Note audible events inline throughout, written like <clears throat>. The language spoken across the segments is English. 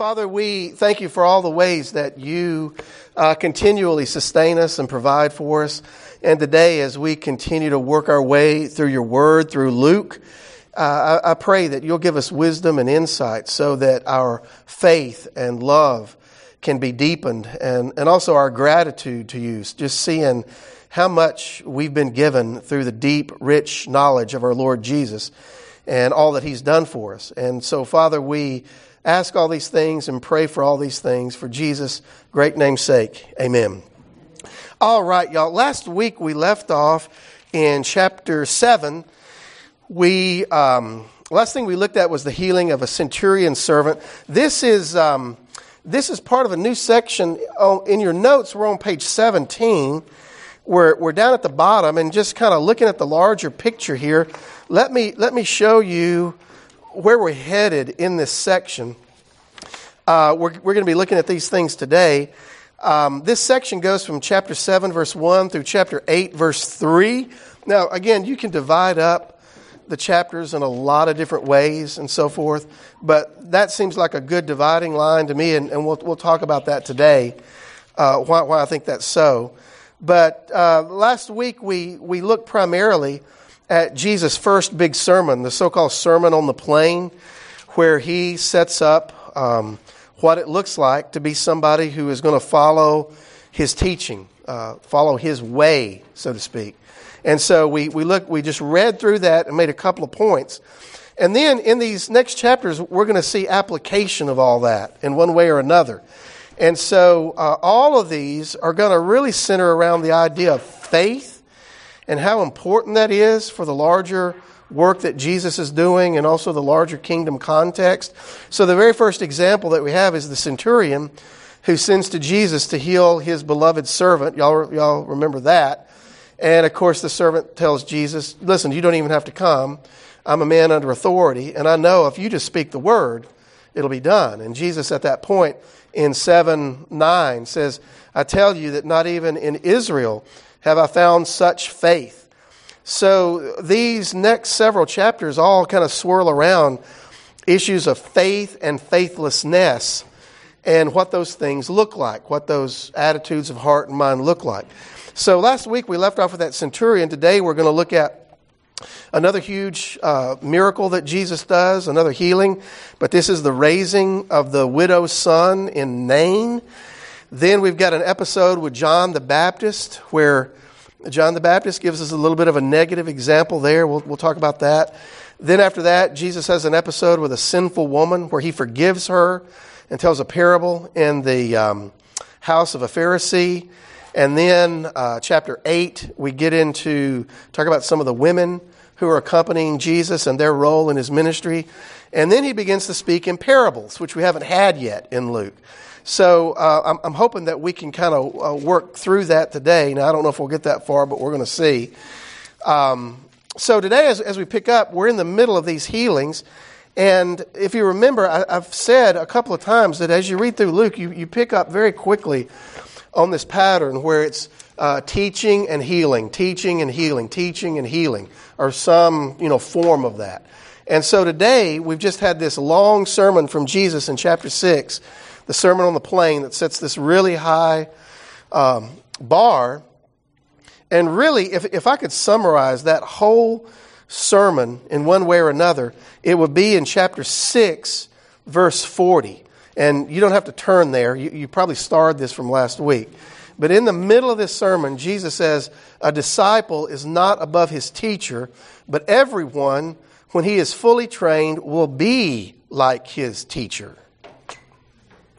Father, we thank you for all the ways that you uh, continually sustain us and provide for us. And today, as we continue to work our way through your word, through Luke, uh, I, I pray that you'll give us wisdom and insight so that our faith and love can be deepened and, and also our gratitude to you, just seeing how much we've been given through the deep, rich knowledge of our Lord Jesus and all that he's done for us. And so, Father, we ask all these things and pray for all these things for Jesus' great name's sake. Amen. All right, y'all. Last week we left off in chapter 7. We, um, last thing we looked at was the healing of a centurion servant. This is, um, this is part of a new section. Oh, in your notes, we're on page 17. We're, we're down at the bottom and just kind of looking at the larger picture here. Let me, let me show you where we're headed in this section. Uh, we're we're going to be looking at these things today. Um, this section goes from chapter 7, verse 1 through chapter 8, verse 3. Now, again, you can divide up the chapters in a lot of different ways and so forth, but that seems like a good dividing line to me, and, and we'll, we'll talk about that today, uh, why, why I think that's so. But uh, last week we, we looked primarily at Jesus' first big sermon, the so called Sermon on the Plain, where he sets up um, what it looks like to be somebody who is going to follow his teaching, uh, follow his way, so to speak. And so we, we look, we just read through that and made a couple of points. And then in these next chapters, we're going to see application of all that in one way or another. And so uh, all of these are going to really center around the idea of faith and how important that is for the larger work that Jesus is doing and also the larger kingdom context. So, the very first example that we have is the centurion who sends to Jesus to heal his beloved servant. Y'all, y'all remember that. And of course, the servant tells Jesus, Listen, you don't even have to come. I'm a man under authority, and I know if you just speak the word, it'll be done. And Jesus, at that point in 7 9, says, I tell you that not even in Israel have I found such faith. So these next several chapters all kind of swirl around issues of faith and faithlessness and what those things look like, what those attitudes of heart and mind look like. So last week we left off with that centurion. Today we're going to look at another huge uh, miracle that Jesus does, another healing. But this is the raising of the widow's son in Nain. Then we've got an episode with John the Baptist where John the Baptist gives us a little bit of a negative example there. We'll, we'll talk about that. Then after that, Jesus has an episode with a sinful woman where he forgives her and tells a parable in the um, house of a Pharisee. And then uh, chapter 8, we get into talk about some of the women who are accompanying Jesus and their role in his ministry. And then he begins to speak in parables, which we haven't had yet in Luke. So uh, I'm, I'm, hoping that we can kind of uh, work through that today. Now, I don't know if we'll get that far, but we're going to see. Um, so today, as, as we pick up, we're in the middle of these healings. And if you remember, I, have said a couple of times that as you read through Luke, you, you pick up very quickly on this pattern where it's uh, teaching and healing, teaching and healing, teaching and healing, or some you know form of that. And so today we've just had this long sermon from Jesus in chapter six the Sermon on the Plain that sets this really high um, bar. And really, if, if I could summarize that whole sermon in one way or another, it would be in chapter 6, verse 40. And you don't have to turn there. You, you probably starred this from last week. But in the middle of this sermon, Jesus says, A disciple is not above his teacher, but everyone, when he is fully trained, will be like his teacher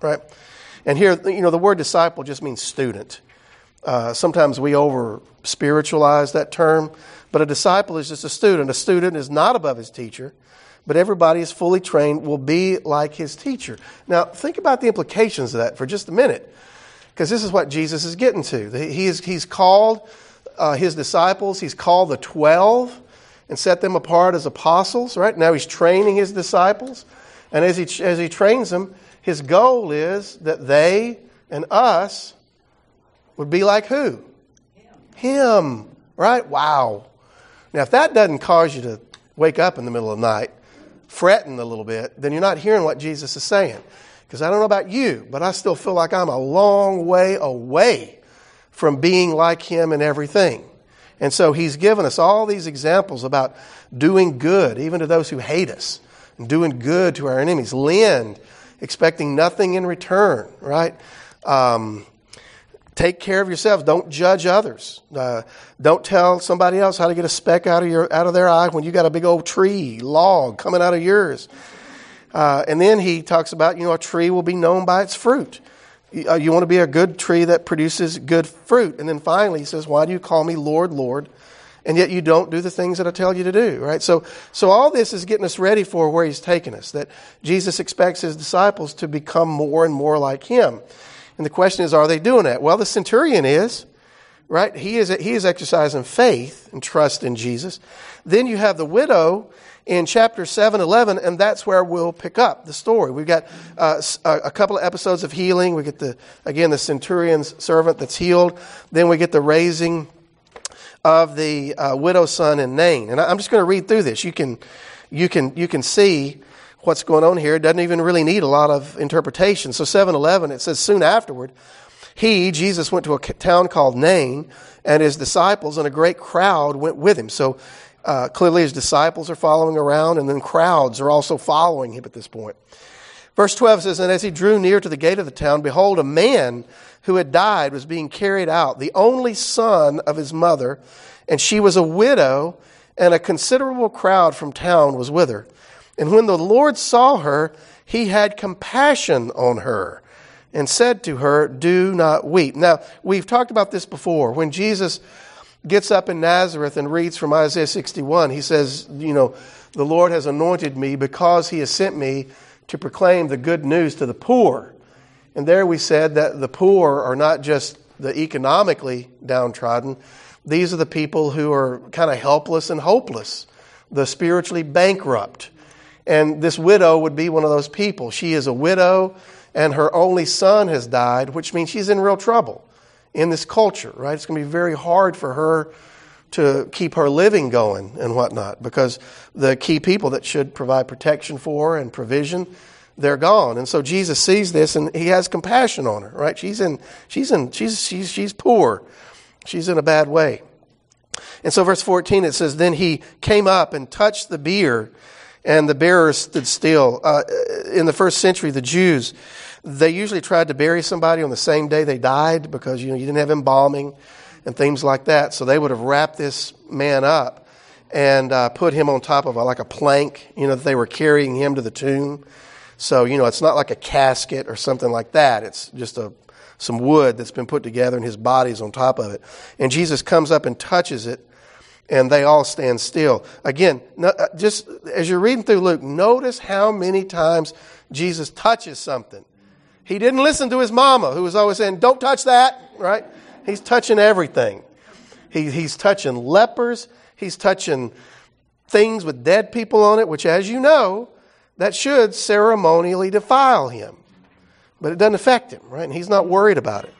right? And here, you know, the word disciple just means student. Uh, sometimes we over spiritualize that term, but a disciple is just a student. A student is not above his teacher, but everybody is fully trained, will be like his teacher. Now, think about the implications of that for just a minute, because this is what Jesus is getting to. He is, he's called uh, his disciples, he's called the 12 and set them apart as apostles, right? Now he's training his disciples, and as he, as he trains them, his goal is that they and us would be like who? Him. Him. Right? Wow. Now, if that doesn't cause you to wake up in the middle of the night, fretting a little bit, then you're not hearing what Jesus is saying. Because I don't know about you, but I still feel like I'm a long way away from being like him in everything. And so he's given us all these examples about doing good, even to those who hate us, and doing good to our enemies. Lend, expecting nothing in return, right? Um, take care of yourselves. Don't judge others. Uh, don't tell somebody else how to get a speck out of your out of their eye when you got a big old tree log coming out of yours. Uh, and then he talks about you know a tree will be known by its fruit. You, uh, you want to be a good tree that produces good fruit. And then finally he says, "Why do you call me Lord, Lord?" And yet you don't do the things that I tell you to do, right? So, so all this is getting us ready for where he's taking us. That Jesus expects his disciples to become more and more like him. And the question is, are they doing that? Well, the centurion is, right? He is, he is exercising faith and trust in Jesus. Then you have the widow in chapter 7, 11, and that's where we'll pick up the story. We've got uh, a couple of episodes of healing. We get the, again, the centurion's servant that's healed. Then we get the raising of the uh, widow's son in Nain. And I'm just going to read through this. You can, you can, you can see what's going on here. It doesn't even really need a lot of interpretation. So 711, it says, soon afterward, he, Jesus, went to a town called Nain, and his disciples and a great crowd went with him. So uh, clearly his disciples are following around, and then crowds are also following him at this point. Verse 12 says, And as he drew near to the gate of the town, behold, a man who had died was being carried out, the only son of his mother, and she was a widow, and a considerable crowd from town was with her. And when the Lord saw her, he had compassion on her and said to her, Do not weep. Now, we've talked about this before. When Jesus gets up in Nazareth and reads from Isaiah 61, he says, You know, the Lord has anointed me because he has sent me to proclaim the good news to the poor. And there we said that the poor are not just the economically downtrodden, these are the people who are kind of helpless and hopeless, the spiritually bankrupt. And this widow would be one of those people. She is a widow, and her only son has died, which means she's in real trouble in this culture, right? It's going to be very hard for her to keep her living going and whatnot because the key people that should provide protection for and provision they're gone and so jesus sees this and he has compassion on her right she's in she's in she's she's she's poor she's in a bad way and so verse 14 it says then he came up and touched the bier and the bearers stood still. Uh, in the first century, the Jews, they usually tried to bury somebody on the same day they died because you know you didn't have embalming and things like that. So they would have wrapped this man up and uh, put him on top of a, like a plank, you know, that they were carrying him to the tomb. So you know, it's not like a casket or something like that. It's just a some wood that's been put together and his body's on top of it. And Jesus comes up and touches it and they all stand still. Again, uh, just as you're reading through Luke, notice how many times Jesus touches something. He didn't listen to his mama, who was always saying, Don't touch that, right? He's touching everything. He, he's touching lepers, he's touching things with dead people on it, which, as you know, that should ceremonially defile him. But it doesn't affect him, right? And he's not worried about it.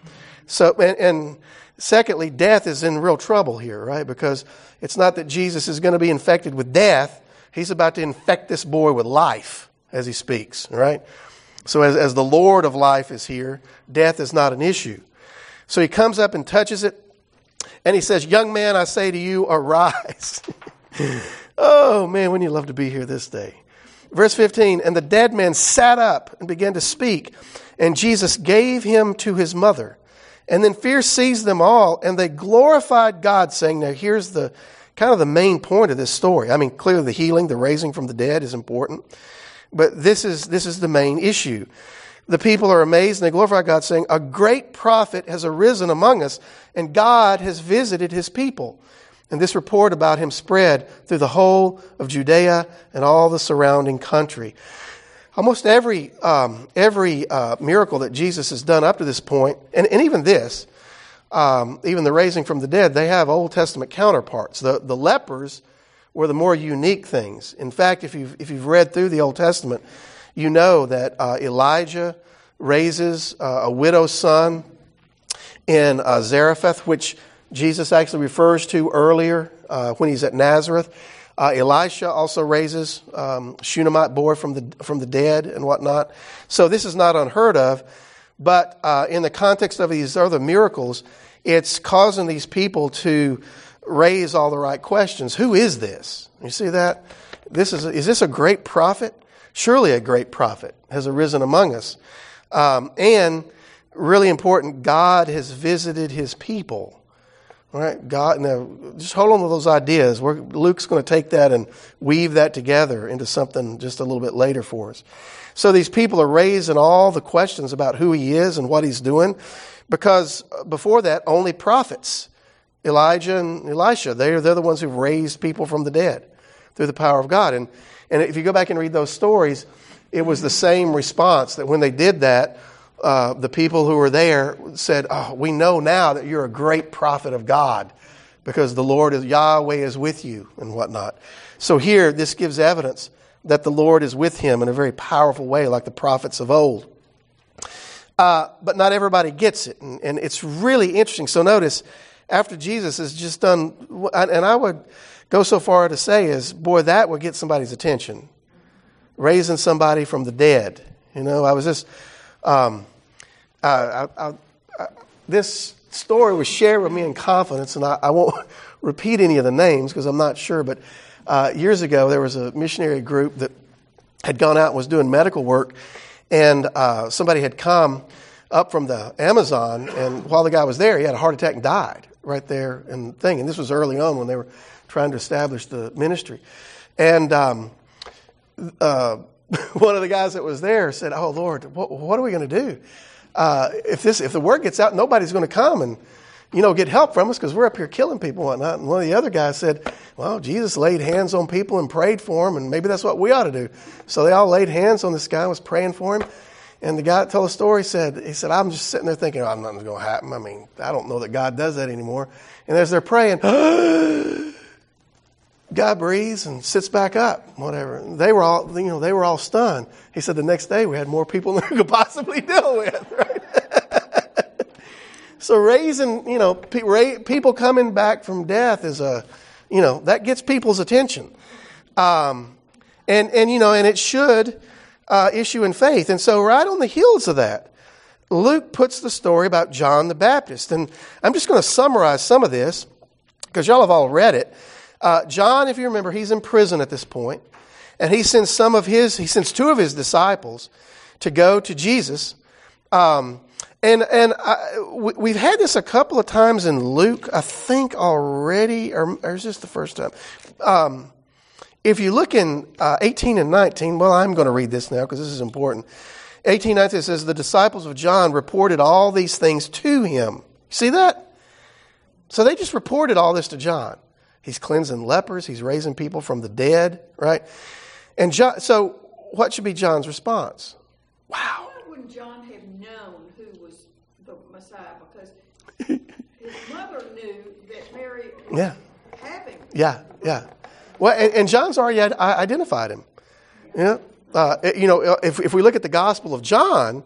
So, and, and secondly, death is in real trouble here, right? Because it's not that Jesus is going to be infected with death. He's about to infect this boy with life as he speaks, right? So as, as the Lord of life is here, death is not an issue. So he comes up and touches it, and he says, Young man, I say to you, arise. <laughs> oh, man, wouldn't you love to be here this day? Verse 15, and the dead man sat up and began to speak, and Jesus gave him to his mother. And then fear seized them all, and they glorified God, saying, Now here's the kind of the main point of this story. I mean, clearly the healing, the raising from the dead is important, but this is, this is the main issue. The people are amazed and they glorify God, saying, A great prophet has arisen among us, and God has visited his people. And this report about him spread through the whole of Judea and all the surrounding country. Almost every, um, every uh, miracle that Jesus has done up to this point, and, and even this, um, even the raising from the dead, they have Old Testament counterparts. The, the lepers were the more unique things. In fact, if you've, if you've read through the Old Testament, you know that uh, Elijah raises uh, a widow's son in uh, Zarephath, which Jesus actually refers to earlier uh, when he's at Nazareth. Uh, Elisha also raises um, Shunammite boy from the from the dead and whatnot. So this is not unheard of, but uh, in the context of these other miracles, it's causing these people to raise all the right questions. Who is this? You see that? This is is this a great prophet? Surely a great prophet has arisen among us, um, and really important, God has visited His people. All right, God, now just hold on to those ideas. We're, Luke's going to take that and weave that together into something just a little bit later for us. So these people are raising all the questions about who he is and what he's doing, because uh, before that, only prophets, Elijah and Elisha, they're, they're the ones who've raised people from the dead through the power of God. And, and if you go back and read those stories, it was the same response that when they did that, uh, the people who were there said, Oh, we know now that you're a great prophet of God because the Lord is Yahweh is with you and whatnot. So here, this gives evidence that the Lord is with him in a very powerful way, like the prophets of old. Uh, but not everybody gets it. And, and, it's really interesting. So notice, after Jesus has just done, and I would go so far to say is, boy, that would get somebody's attention. Raising somebody from the dead. You know, I was just, um, uh, I, I, I, this story was shared with me in confidence, and I, won't <laughs> repeat any of the names because I'm not sure. But uh, years ago, there was a missionary group that had gone out and was doing medical work, and uh, somebody had come up from the Amazon, and while the guy was there, he had a heart attack and died right there in the thing. And this was early on when they were trying to establish the ministry. And um, uh, <laughs> one of the guys that was there said, "Oh Lord, what, what are we going to do?" Uh, if this if the word gets out, nobody's going to come and you know get help from us because we're up here killing people and whatnot. And one of the other guys said, "Well, Jesus laid hands on people and prayed for them, and maybe that's what we ought to do." So they all laid hands on this guy and was praying for him. And the guy that told the story said, "He said I'm just sitting there thinking, oh, nothing's going to happen. I mean, I don't know that God does that anymore." And as they're praying. <gasps> <gasps> God breathes and sits back up, whatever. They were all, you know, they were all stunned. He said the next day we had more people <laughs> than we could possibly deal with, right? <laughs> so raising, you know, people coming back from death is a, you know, that gets people's attention. Um, and, and, you know, and it should uh, issue in faith. And so right on the heels of that, Luke puts the story about John the Baptist. And I'm just going to summarize some of this because y'all have all read it. Uh, John, if you remember, he's in prison at this point, and he sends some of his, he sends two of his disciples to go to Jesus. Um, and and I, we've had this a couple of times in Luke, I think already, or, or is this the first time? Um, if you look in uh, 18 and 19, well, I'm going to read this now because this is important. 18 19 says, The disciples of John reported all these things to him. See that? So they just reported all this to John. He's cleansing lepers. He's raising people from the dead, right? And John, so what should be John's response? Wow. Why wouldn't John have known who was the Messiah? Because his <laughs> mother knew that Mary was yeah. having. Yeah, yeah. Well, and, and John's already identified him. Yeah. Uh, you know, if, if we look at the Gospel of John,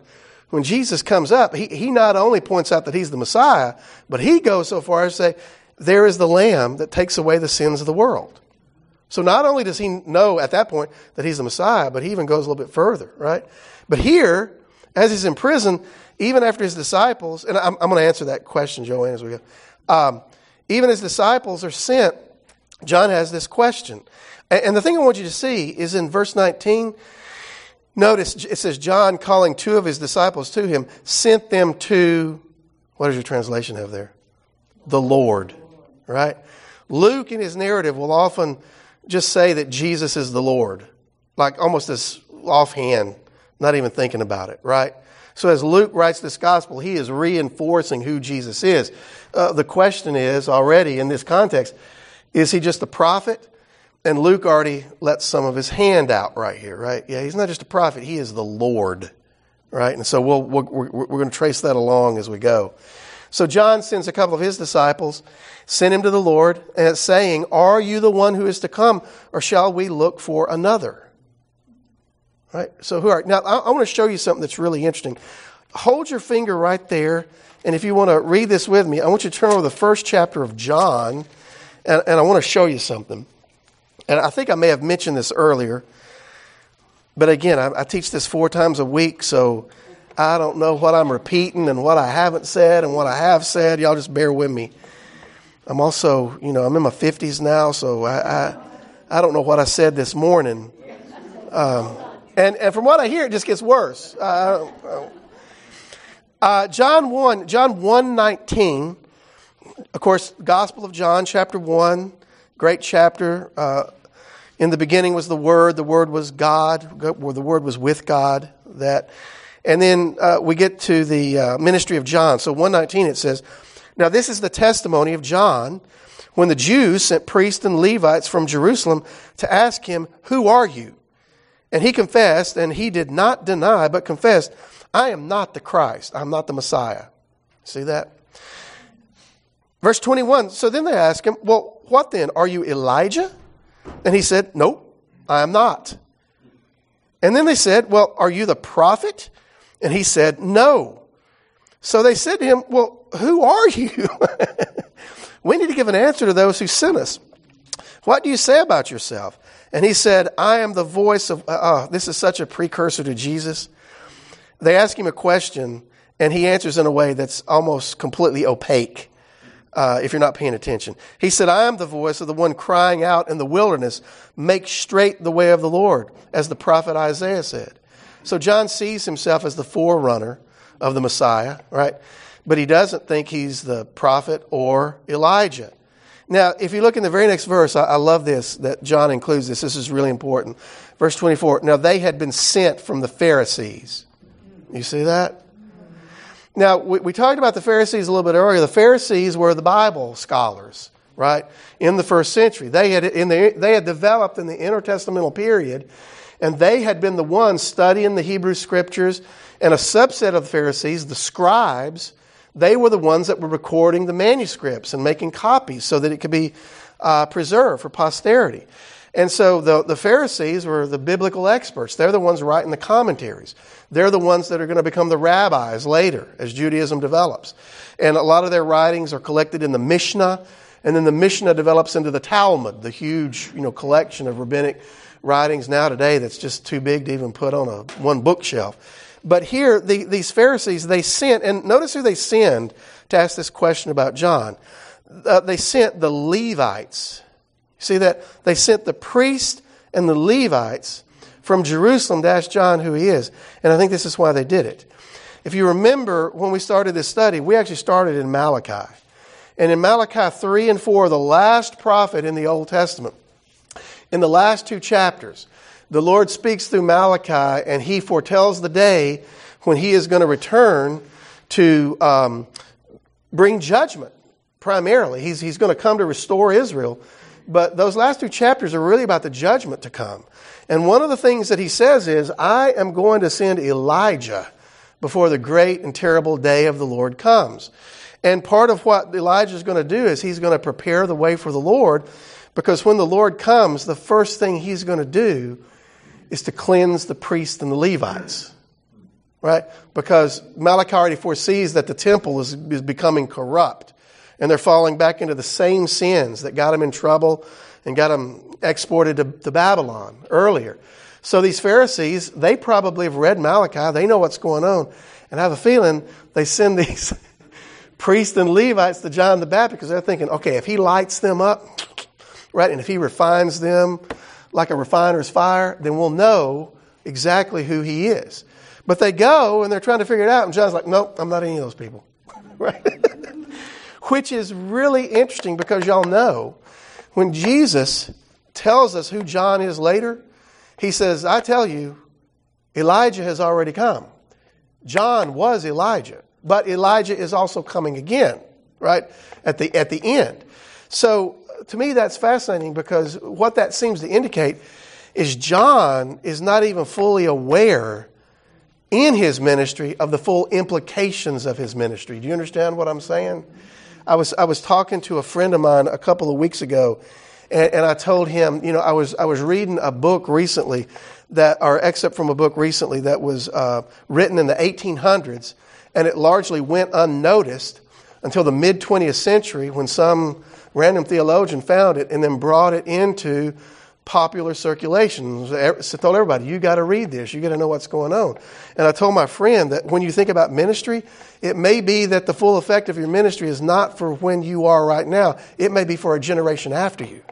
when Jesus comes up, he, he not only points out that he's the Messiah, but he goes so far as to say, there is the Lamb that takes away the sins of the world. So not only does he know at that point that he's the Messiah, but he even goes a little bit further, right? But here, as he's in prison, even after his disciples, and I'm, I'm going to answer that question, Joanne, as we go. Um, even his disciples are sent, John has this question. And, and the thing I want you to see is in verse 19, notice it says, John calling two of his disciples to him, sent them to, what does your translation have there? The Lord right? Luke in his narrative will often just say that Jesus is the Lord, like almost as offhand, not even thinking about it, right? So as Luke writes this gospel, he is reinforcing who Jesus is. Uh, the question is already in this context, is he just a prophet? And Luke already lets some of his hand out right here, right? Yeah, he's not just a prophet, he is the Lord, right? And so we'll, we're, we're going to trace that along as we go. So John sends a couple of his disciples, send him to the Lord, uh, saying, Are you the one who is to come, or shall we look for another? Right? So who are now I, I want to show you something that's really interesting. Hold your finger right there, and if you want to read this with me, I want you to turn over the first chapter of John, and, and I want to show you something. And I think I may have mentioned this earlier, but again, I, I teach this four times a week, so I don't know what I'm repeating and what I haven't said and what I have said. Y'all just bear with me. I'm also, you know, I'm in my 50s now, so I, I, I don't know what I said this morning. Um, and, and from what I hear, it just gets worse. Uh, uh, John 1, John 1 19, of course, Gospel of John, chapter 1, great chapter. Uh, in the beginning was the Word, the Word was God, the Word was with God. That, and then uh, we get to the uh, ministry of John. So 119 it says, Now this is the testimony of John when the Jews sent priests and Levites from Jerusalem to ask him, Who are you? And he confessed, and he did not deny, but confessed, I am not the Christ. I'm not the Messiah. See that? Verse 21 So then they ask him, Well, what then? Are you Elijah? And he said, Nope, I am not. And then they said, Well, are you the prophet? And he said, No. So they said to him, Well, who are you? <laughs> we need to give an answer to those who sent us. What do you say about yourself? And he said, I am the voice of, uh, uh, this is such a precursor to Jesus. They ask him a question, and he answers in a way that's almost completely opaque uh, if you're not paying attention. He said, I am the voice of the one crying out in the wilderness, make straight the way of the Lord, as the prophet Isaiah said. So John sees himself as the forerunner of the Messiah, right? But he doesn't think he's the prophet or Elijah. Now, if you look in the very next verse, I, I love this that John includes this. This is really important. Verse 24. Now, they had been sent from the Pharisees. You see that? Now, we, we, talked about the Pharisees a little bit earlier. The Pharisees were the Bible scholars, right? In the first century. They had, in the, they had developed in the intertestamental period, and they had been the ones studying the Hebrew scriptures. And a subset of the Pharisees, the scribes, they were the ones that were recording the manuscripts and making copies so that it could be uh, preserved for posterity. And so the, the Pharisees were the biblical experts. They're the ones writing the commentaries. They're the ones that are going to become the rabbis later as Judaism develops. And a lot of their writings are collected in the Mishnah, and then the Mishnah develops into the Talmud, the huge you know, collection of rabbinic writings now today that's just too big to even put on a one bookshelf. But here, the, these Pharisees, they sent, and notice who they send to ask this question about John. Uh, they sent the Levites. See that? They sent the priest and the Levites from Jerusalem to ask John who he is. And I think this is why they did it. If you remember, when we started this study, we actually started in Malachi. And in Malachi 3 and 4, the last prophet in the Old Testament, in the last two chapters, the Lord speaks through Malachi and he foretells the day when he is going to return to um, bring judgment, primarily. He's, he's going to come to restore Israel. But those last two chapters are really about the judgment to come. And one of the things that he says is, I am going to send Elijah before the great and terrible day of the Lord comes. And part of what Elijah is going to do is he's going to prepare the way for the Lord because when the Lord comes, the first thing he's going to do is to cleanse the priests and the Levites. Right? Because Malachi already foresees that the temple is, is becoming corrupt. And they're falling back into the same sins that got them in trouble and got them exported to, to Babylon earlier. So these Pharisees, they probably have read Malachi. They know what's going on. And I have a feeling they send <laughs> these priests and Levites to John the Baptist because they're thinking, okay, if he lights them up, right, and if he refines them, like a refiner's fire, then we'll know exactly who he is. But they go and they're trying to figure it out, and John's like, nope, I'm not any of those people. <laughs> right? <laughs> Which is really interesting because y'all know when Jesus tells us who John is later, he says, I tell you, Elijah has already come. John was Elijah, but Elijah is also coming again, right? At the, at the end. So to me, that's fascinating because what that seems to indicate is John is not even fully aware in his ministry of the full implications of his ministry. Do you understand what I'm saying? I was, I was talking to a friend of mine a couple of weeks ago, and, and I told him, you know, I was, I was reading a book recently that, or excerpt from a book recently that was uh, written in the 1800s, and it largely went unnoticed until the mid 20th century when some random theologian found it and then brought it into popular circulation. So I told everybody, you got to read this. You got to know what's going on. And I told my friend that when you think about ministry, it may be that the full effect of your ministry is not for when you are right now. It may be for a generation after you.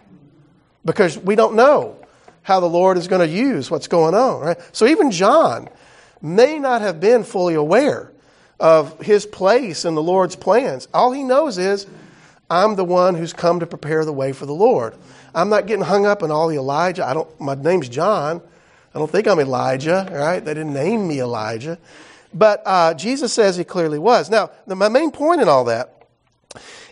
Because we don't know how the Lord is going to use what's going on, right? So even John may not have been fully aware of his place in the Lord's plans. All he knows is, I'm the one who's come to prepare the way for the Lord. I'm not getting hung up in all the Elijah. I don't, my name's John. I don't think I'm Elijah, right? They didn't name me Elijah. But uh, Jesus says he clearly was. Now, the, my main point in all that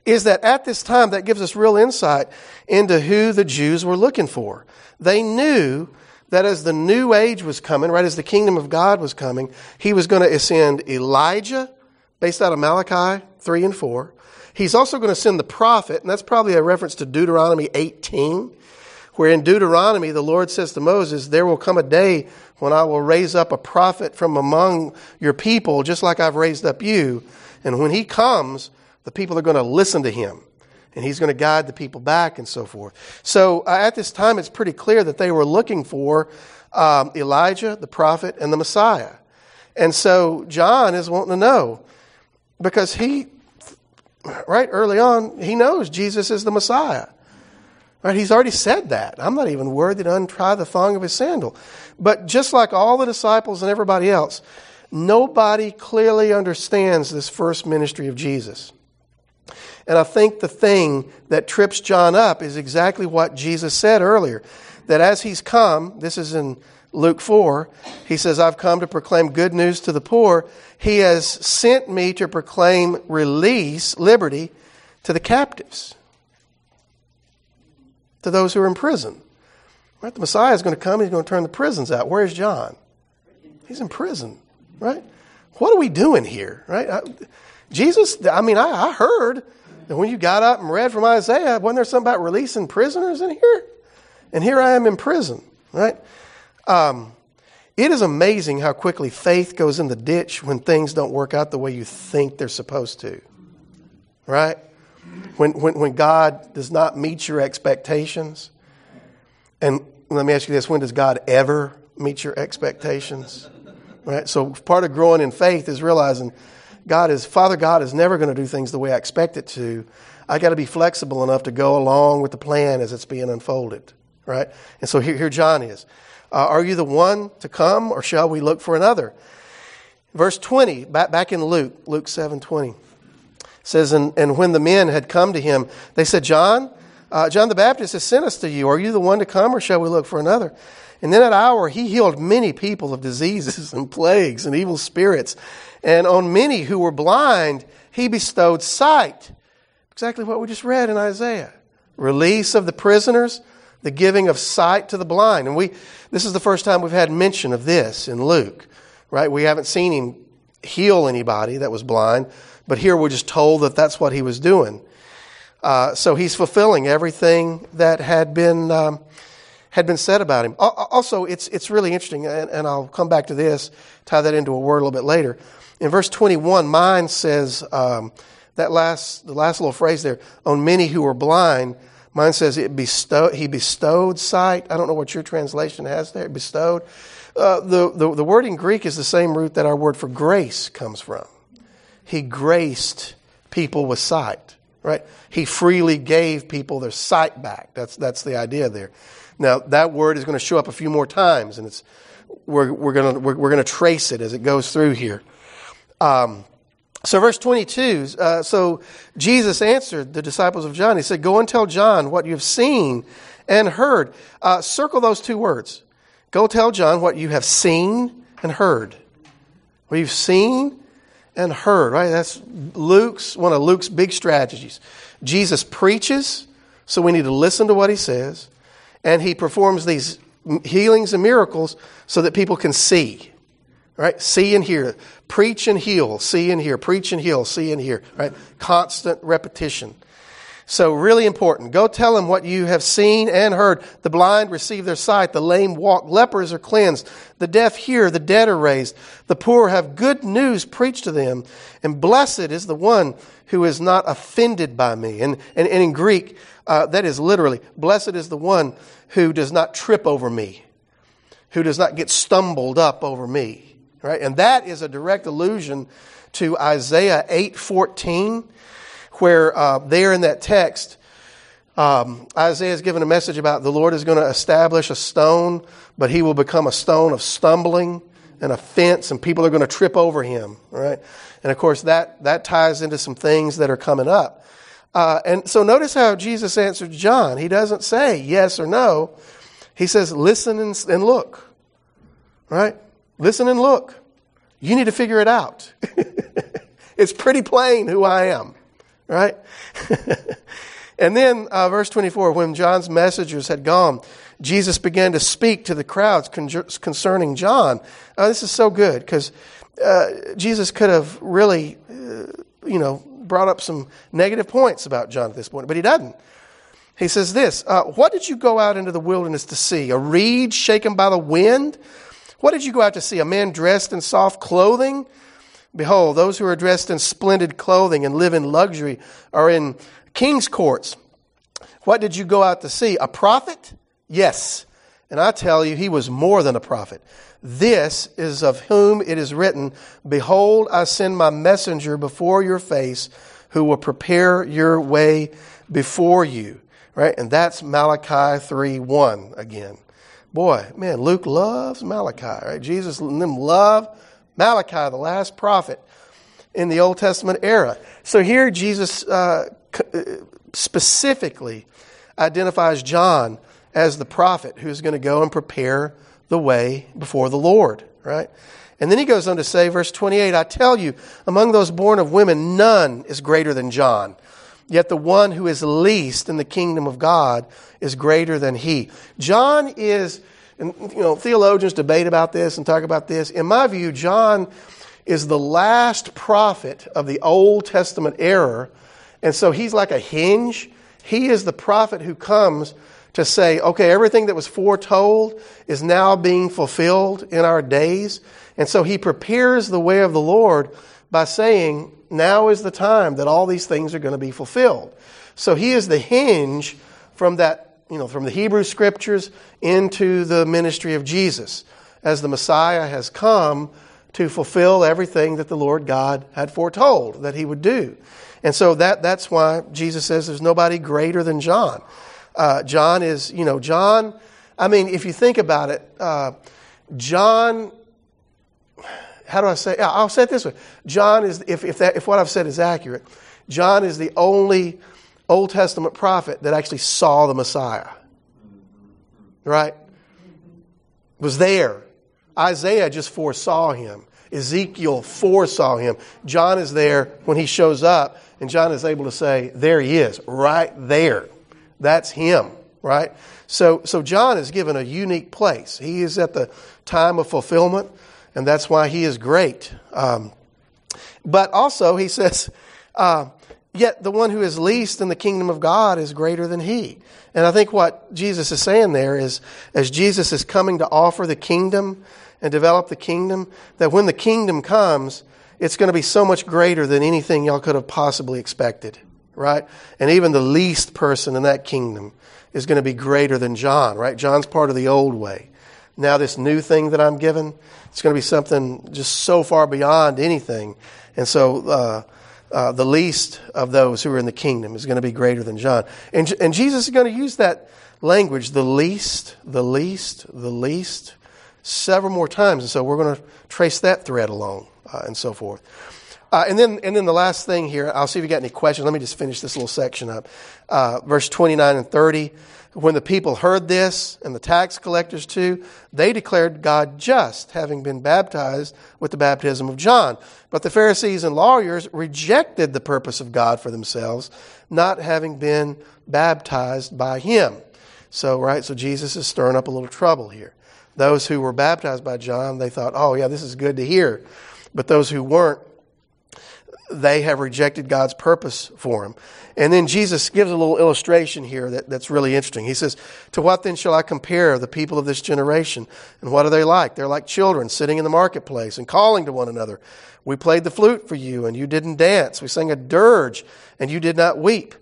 is that at this time, that gives us real insight into who the Jews were looking for. They knew that as the new age was coming, right, as the kingdom of God was coming, he was going to ascend Elijah, based out of Malachi 3 and 4. He's also going to send the prophet, and that's probably a reference to Deuteronomy 18, where in Deuteronomy the Lord says to Moses, There will come a day when I will raise up a prophet from among your people, just like I've raised up you. And when he comes, the people are going to listen to him and he's going to guide the people back and so forth. So uh, at this time, it's pretty clear that they were looking for um, Elijah, the prophet, and the Messiah. And so John is wanting to know because he, right early on, he knows Jesus is the Messiah. Right? He's already said that. I'm not even worthy to untie the thong of his sandal. But just like all the disciples and everybody else, nobody clearly understands this first ministry of Jesus. And I think the thing that trips John up is exactly what Jesus said earlier that as he's come, this is in Luke 4, he says, I've come to proclaim good news to the poor. He has sent me to proclaim release, liberty, to the captives, to those who are in prison. Right? The Messiah is going to come, he's going to turn the prisons out. Where's John? He's in prison, right? What are we doing here, right? I, Jesus, I mean, I, I heard and when you got up and read from Isaiah, wasn't there something about releasing prisoners in here? And here I am in prison, right? Um, it is amazing how quickly faith goes in the ditch when things don't work out the way you think they're supposed to, right? When, when, when God does not meet your expectations. And let me ask you this when does God ever meet your expectations? Right? So part of growing in faith is realizing God is, Father God is never going to do things the way I expect it to. I got to be flexible enough to go along with the plan as it's being unfolded, right? And so here, here John is. Uh, are you the one to come, or shall we look for another? Verse 20, back, back in Luke, Luke 7 20, says, and, and when the men had come to him, they said, John, uh, John the Baptist has sent us to you. Are you the one to come, or shall we look for another? And in that hour, he healed many people of diseases and plagues and evil spirits and on many who were blind, he bestowed sight. Exactly what we just read in Isaiah. Release of the prisoners, the giving of sight to the blind. And we, this is the first time we've had mention of this in Luke, right? We haven't seen him heal anybody that was blind, but here we're just told that that's what he was doing. Uh, so he's fulfilling everything that had been um, had been said about him. Also, it's it's really interesting, and, and I'll come back to this, tie that into a word a little bit later. In verse 21, mine says, um, that last, the last little phrase there, on many who were blind, mine says it bestow, he bestowed sight. I don't know what your translation has there, bestowed. Uh, the, the, the word in Greek is the same root that our word for grace comes from. He graced people with sight, right? He freely gave people their sight back. That's, that's the idea there. Now, that word is going to show up a few more times, and it's, we're, we're going to, we're, we're going to trace it as it goes through here. Um, so, verse 22 uh, so Jesus answered the disciples of John. He said, Go and tell John what you have seen and heard. Uh, circle those two words. Go tell John what you have seen and heard. What you've seen and heard, right? That's Luke's, one of Luke's big strategies. Jesus preaches, so we need to listen to what he says, and he performs these healings and miracles so that people can see. Right? See and hear. Preach and heal. See and hear. Preach and heal. See and hear. Right? Constant repetition. So, really important. Go tell them what you have seen and heard. The blind receive their sight, the lame walk, lepers are cleansed, the deaf hear, the dead are raised, the poor have good news preached to them, and blessed is the one who is not offended by me. And, and, and in Greek, uh, that is literally, blessed is the one who does not trip over me, who does not get stumbled up over me. Right? And that is a direct allusion to Isaiah 8:14 where uh, there in that text, um, Isaiah is given a message about the Lord is going to establish a stone, but he will become a stone of stumbling and a fence, and people are going to trip over him, right? And of course, that, that ties into some things that are coming up. Uh, and so notice how Jesus answered John. He doesn't say yes or no. He says, listen and, and look, right? Listen and look. You need to figure it out. <laughs> it's pretty plain who I am right? <laughs> and then, uh, verse 24, when John's messengers had gone, Jesus began to speak to the crowds concerning John. Uh, this is so good because uh, Jesus could have really, uh, you know, brought up some negative points about John at this point, but he doesn't. He says this uh, What did you go out into the wilderness to see? A reed shaken by the wind? What did you go out to see? A man dressed in soft clothing? Behold, those who are dressed in splendid clothing and live in luxury are in king's courts. What did you go out to see? A prophet? Yes. And I tell you, he was more than a prophet. This is of whom it is written, Behold, I send my messenger before your face who will prepare your way before you. Right? And that's Malachi 3 1 again. Boy, man, Luke loves Malachi, right? Jesus and them love Malachi, the last prophet in the Old Testament era. So here Jesus uh, uh, specifically identifies John as the prophet who's going to go and prepare the way before the Lord, right? And then he goes on to say, verse 28, I tell you, among those born of women, none is greater than John. Yet the one who is least in the kingdom of God is greater than he. John is and you know, theologians debate about this and talk about this. In my view, John is the last prophet of the Old Testament era, and so he's like a hinge. He is the prophet who comes to say, okay, everything that was foretold is now being fulfilled in our days. And so he prepares the way of the Lord by saying, now is the time that all these things are going to be fulfilled. So he is the hinge from that you know, from the Hebrew scriptures into the ministry of Jesus as the Messiah has come to fulfill everything that the Lord God had foretold that he would do. And so that, that's why Jesus says there's nobody greater than John. Uh, John is, you know, John, I mean, if you think about it, uh, John, how do I say? I'll say it this way. John is, if, if, that, if what I've said is accurate, John is the only Old Testament prophet that actually saw the Messiah. Right? Was there. Isaiah just foresaw him. Ezekiel foresaw him. John is there when he shows up, and John is able to say, There he is, right there. That's him, right? So, so John is given a unique place. He is at the time of fulfillment, and that's why he is great. Um, but also, he says, uh, Yet the one who is least in the kingdom of God is greater than he. And I think what Jesus is saying there is, as Jesus is coming to offer the kingdom and develop the kingdom, that when the kingdom comes, it's going to be so much greater than anything y'all could have possibly expected, right? And even the least person in that kingdom is going to be greater than John, right? John's part of the old way. Now, this new thing that I'm given, it's going to be something just so far beyond anything. And so, uh, uh, the least of those who are in the kingdom is going to be greater than John. And, and Jesus is going to use that language, the least, the least, the least, several more times. And so we're going to trace that thread along uh, and so forth. Uh, and then, and then the last thing here, I'll see if you got any questions. Let me just finish this little section up. Uh, verse 29 and 30. When the people heard this, and the tax collectors too, they declared God just, having been baptized with the baptism of John. But the Pharisees and lawyers rejected the purpose of God for themselves, not having been baptized by him. So, right, so Jesus is stirring up a little trouble here. Those who were baptized by John, they thought, oh, yeah, this is good to hear. But those who weren't, they have rejected God's purpose for them. And then Jesus gives a little illustration here that, that's really interesting. He says, To what then shall I compare the people of this generation? And what are they like? They're like children sitting in the marketplace and calling to one another. We played the flute for you, and you didn't dance. We sang a dirge, and you did not weep.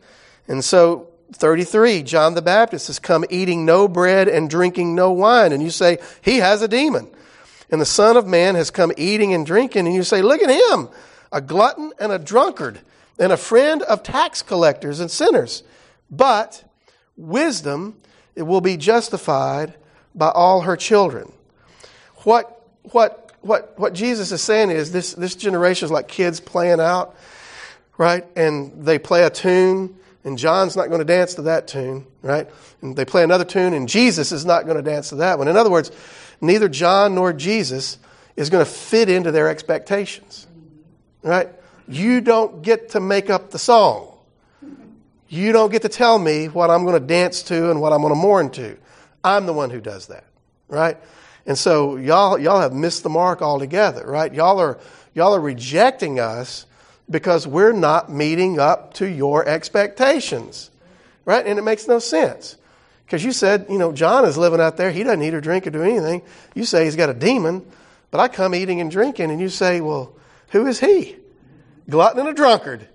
And so 33, John the Baptist has come eating no bread and drinking no wine. And you say, he has a demon. And the Son of Man has come eating and drinking. And you say, look at him, a glutton and a drunkard and a friend of tax collectors and sinners. But wisdom it will be justified by all her children. What, what, what, what Jesus is saying is this, this generation is like kids playing out, right? And they play a tune and John's not going to dance to that tune, right? And they play another tune, and Jesus is not going to dance to that one. In other words, neither John nor Jesus is going to fit into their expectations, right? You don't get to make up the song. You don't get to tell me what I'm going to dance to and what I'm going to mourn to. I'm the one who does that, right? And so y'all, y'all have missed the mark altogether, right? Y'all are, y'all are rejecting us because we're not meeting up to your expectations. Right? And it makes no sense. Because you said, you know, John is living out there. He doesn't eat or drink or do anything. You say he's got a demon, but I come eating and drinking, and you say, well, who is he? Glutton and a drunkard,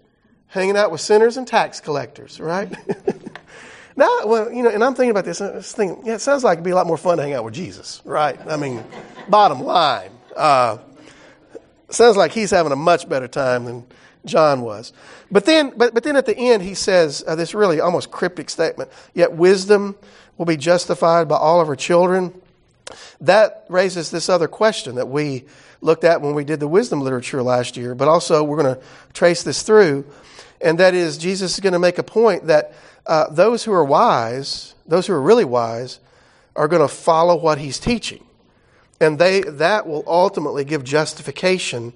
hanging out with sinners and tax collectors, right? <laughs> now, well, you know, and I'm thinking about this. I was thinking, yeah, it sounds like it'd be a lot more fun to hang out with Jesus, right? I mean, bottom line. Uh, sounds like he's having a much better time than John was. But then, but, but then at the end, he says uh, this really almost cryptic statement Yet wisdom will be justified by all of her children. That raises this other question that we looked at when we did the wisdom literature last year, but also we're going to trace this through. And that is, Jesus is going to make a point that uh, those who are wise, those who are really wise, are going to follow what he's teaching. And they, that will ultimately give justification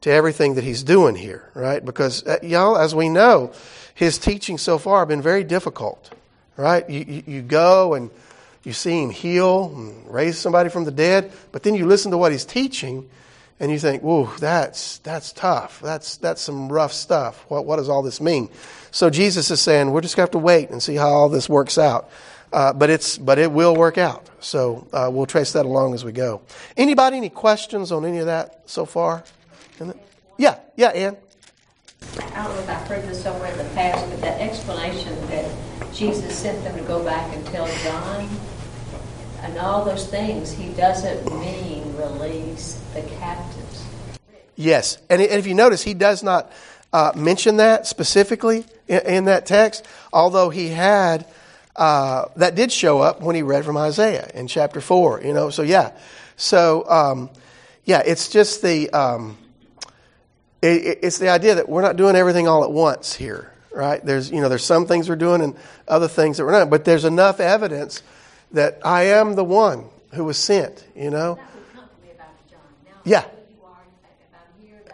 to everything that he's doing here, right? Because, uh, y'all, as we know, his teaching so far have been very difficult, right? You, you, you go and you see him heal and raise somebody from the dead, but then you listen to what he's teaching and you think, whoa, that's, that's tough. That's, that's some rough stuff. What, what does all this mean? So Jesus is saying, we're just going to have to wait and see how all this works out. Uh, but it's but it will work out. So uh, we'll trace that along as we go. Anybody any questions on any of that so far? Yeah, yeah, Ann. I don't know if I've heard this somewhere in the past, but that explanation that Jesus sent them to go back and tell John and all those things, he doesn't mean release the captives. Yes, and if you notice, he does not uh, mention that specifically in, that text, although he had uh, that did show up when he read from Isaiah in chapter four. You know, so yeah, so um, yeah, it's just the. Um, it, it's the idea that we're not doing everything all at once here, right? There's, you know, there's some things we're doing and other things that we're not, but there's enough evidence that I am the one who was sent, you know? Yeah.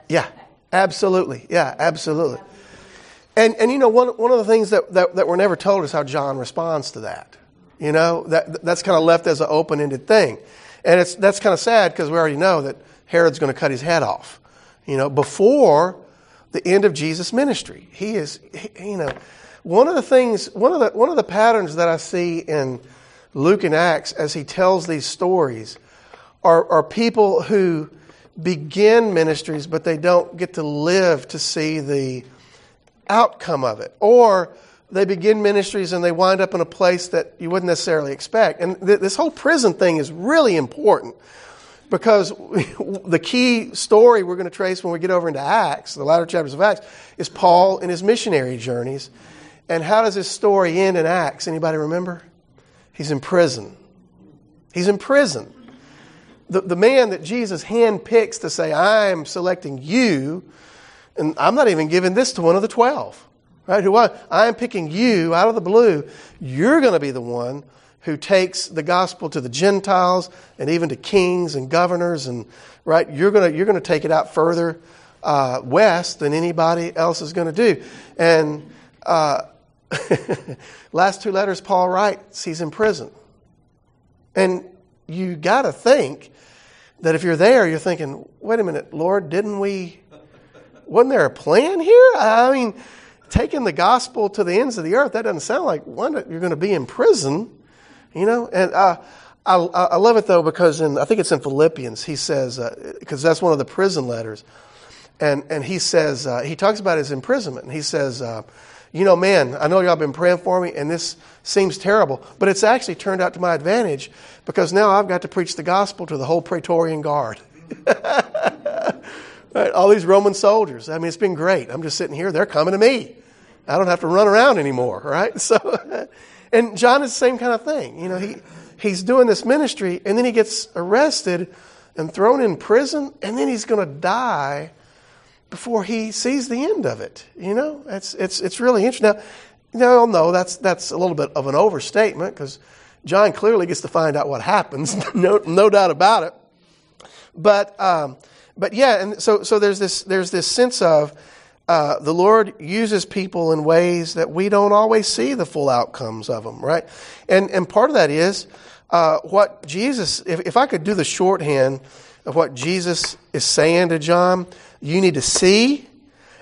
Yeah, absolutely. Yeah, absolutely. And, and you know, one, one of the things that, that, that we're never told is how John responds to that. You know, that, that's kind of left as an open ended thing. And it's, that's kind of sad because we already know that Herod's going to cut his head off you know, before the end of Jesus' ministry. He is, you know, one of the things, one of the, one of the patterns that I see in Luke and Acts as he tells these stories are, are people who begin ministries, but they don't get to live to see the outcome of it. Or they begin ministries and they wind up in a place that you wouldn't necessarily expect. And th- this whole prison thing is really important because <laughs> the key story we're going to trace when we get over into Acts, the latter chapters of Acts, is Paul and his missionary journeys. And how does this story end in Acts? Anybody remember? He's in prison. He's in prison. The, the man that Jesus handpicks to say, I'm selecting you, and I'm not even giving this to one of the twelve, right? Who I, I'm picking you out of the blue. You're going to be the one who takes the gospel to the Gentiles and even to kings and governors, and right, you're gonna you're gonna take it out further uh, west than anybody else is going to do. And uh, <laughs> last two letters Paul writes, he's in prison, and you got to think that if you're there, you're thinking, wait a minute, Lord, didn't we? wasn't there a plan here? I mean, taking the gospel to the ends of the earth, that doesn't sound like one, you're going to be in prison, you know? And uh, I, I love it though because in, I think it's in Philippians, he says, because uh, that's one of the prison letters. And, and he says, uh, he talks about his imprisonment. And he says, uh, you know, man, I know y'all been praying for me and this seems terrible, but it's actually turned out to my advantage because now I've got to preach the gospel to the whole Praetorian Guard. <laughs> right? All these Roman soldiers. I mean, it's been great. I'm just sitting here. They're coming to me. I don't have to run around anymore, right? <laughs> So, and John is the same kind of thing. You know, he, he's doing this ministry and then he gets arrested and thrown in prison and then he's going to die before he sees the end of it. You know, it's, it's, it's really interesting. Now, no, no, that's, that's a little bit of an overstatement because John clearly gets to find out what happens, <laughs> no, no doubt about it. But, um, but yeah, and so, so there's this, there's this sense of, uh, the Lord uses people in ways that we don't always see the full outcomes of them, right? And, and part of that is, uh, what Jesus, if, if I could do the shorthand of what Jesus is saying to John, you need to see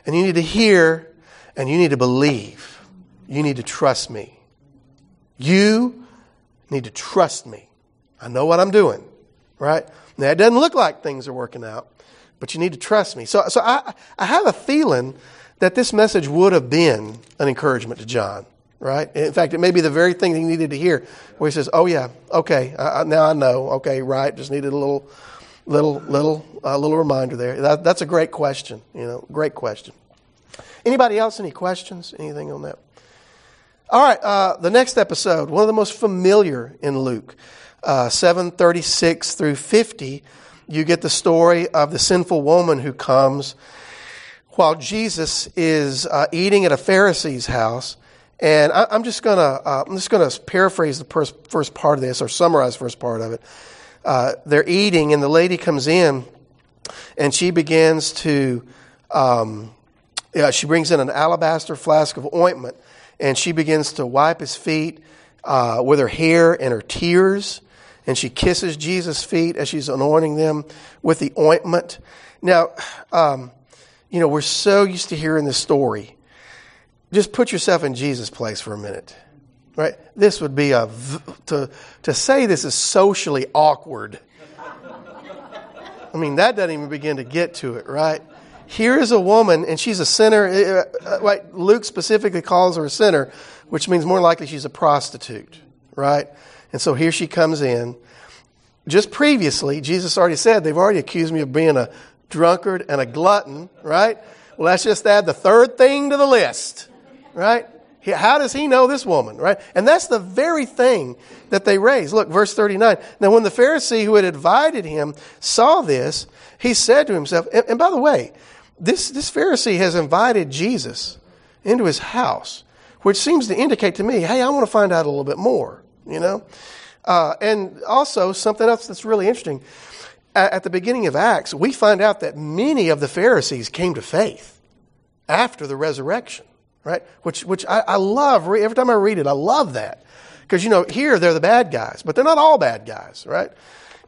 and you need to hear and you need to believe. You need to trust me. You need to trust me. I know what I'm doing, right? Now, it doesn't look like things are working out, but you need to trust me. So, so I, I have a feeling that this message would have been an encouragement to John, right? In fact, it may be the very thing he needed to hear, where he says, "Oh yeah, okay, I, now I know. Okay, right. Just needed a little, little, little, uh, little reminder there. That, that's a great question. You know, great question. Anybody else? Any questions? Anything on that? All right. Uh, the next episode, one of the most familiar in Luke, uh, seven thirty six through fifty you get the story of the sinful woman who comes while Jesus is uh, eating at a Pharisee's house. And I, am just gonna uh, I'm just gonna paraphrase the first, first part of this or summarize the first part of it. Uh, they're eating, and the lady comes in, and she begins to um, yeah, she brings in an alabaster flask of ointment, and she begins to wipe his feet uh, with her hair and her tears and she kisses Jesus' feet as she's anointing them with the ointment. Now, um, you know, we're so used to hearing this story. Just put yourself in Jesus' place for a minute, right? This would be a, to, to say this is socially awkward. I mean, that doesn't even begin to get to it, right? Here is a woman, and she's a sinner. Uh, uh, uh, Luke specifically calls her a sinner, which means more likely she's a prostitute, right? And so here she comes in. Just previously, Jesus already said, they've already accused me of being a drunkard and a glutton, right? Well, let's just add the third thing to the list, right? How does he know this woman, right? And that's the very thing that they raise. Look, verse 39. Now, when the Pharisee who had invited him saw this, he said to himself, and, and by the way, this, this Pharisee has invited Jesus into his house, which seems to indicate to me, hey, I want to find out a little bit more you know? Uh, and also, something else that's really interesting. At, at the beginning of Acts, we find out that many of the Pharisees came to faith after the resurrection, right? Which, which I, I love. Every time I read it, I love that. Because, you know, here they're the bad guys, but they're not all bad guys, right?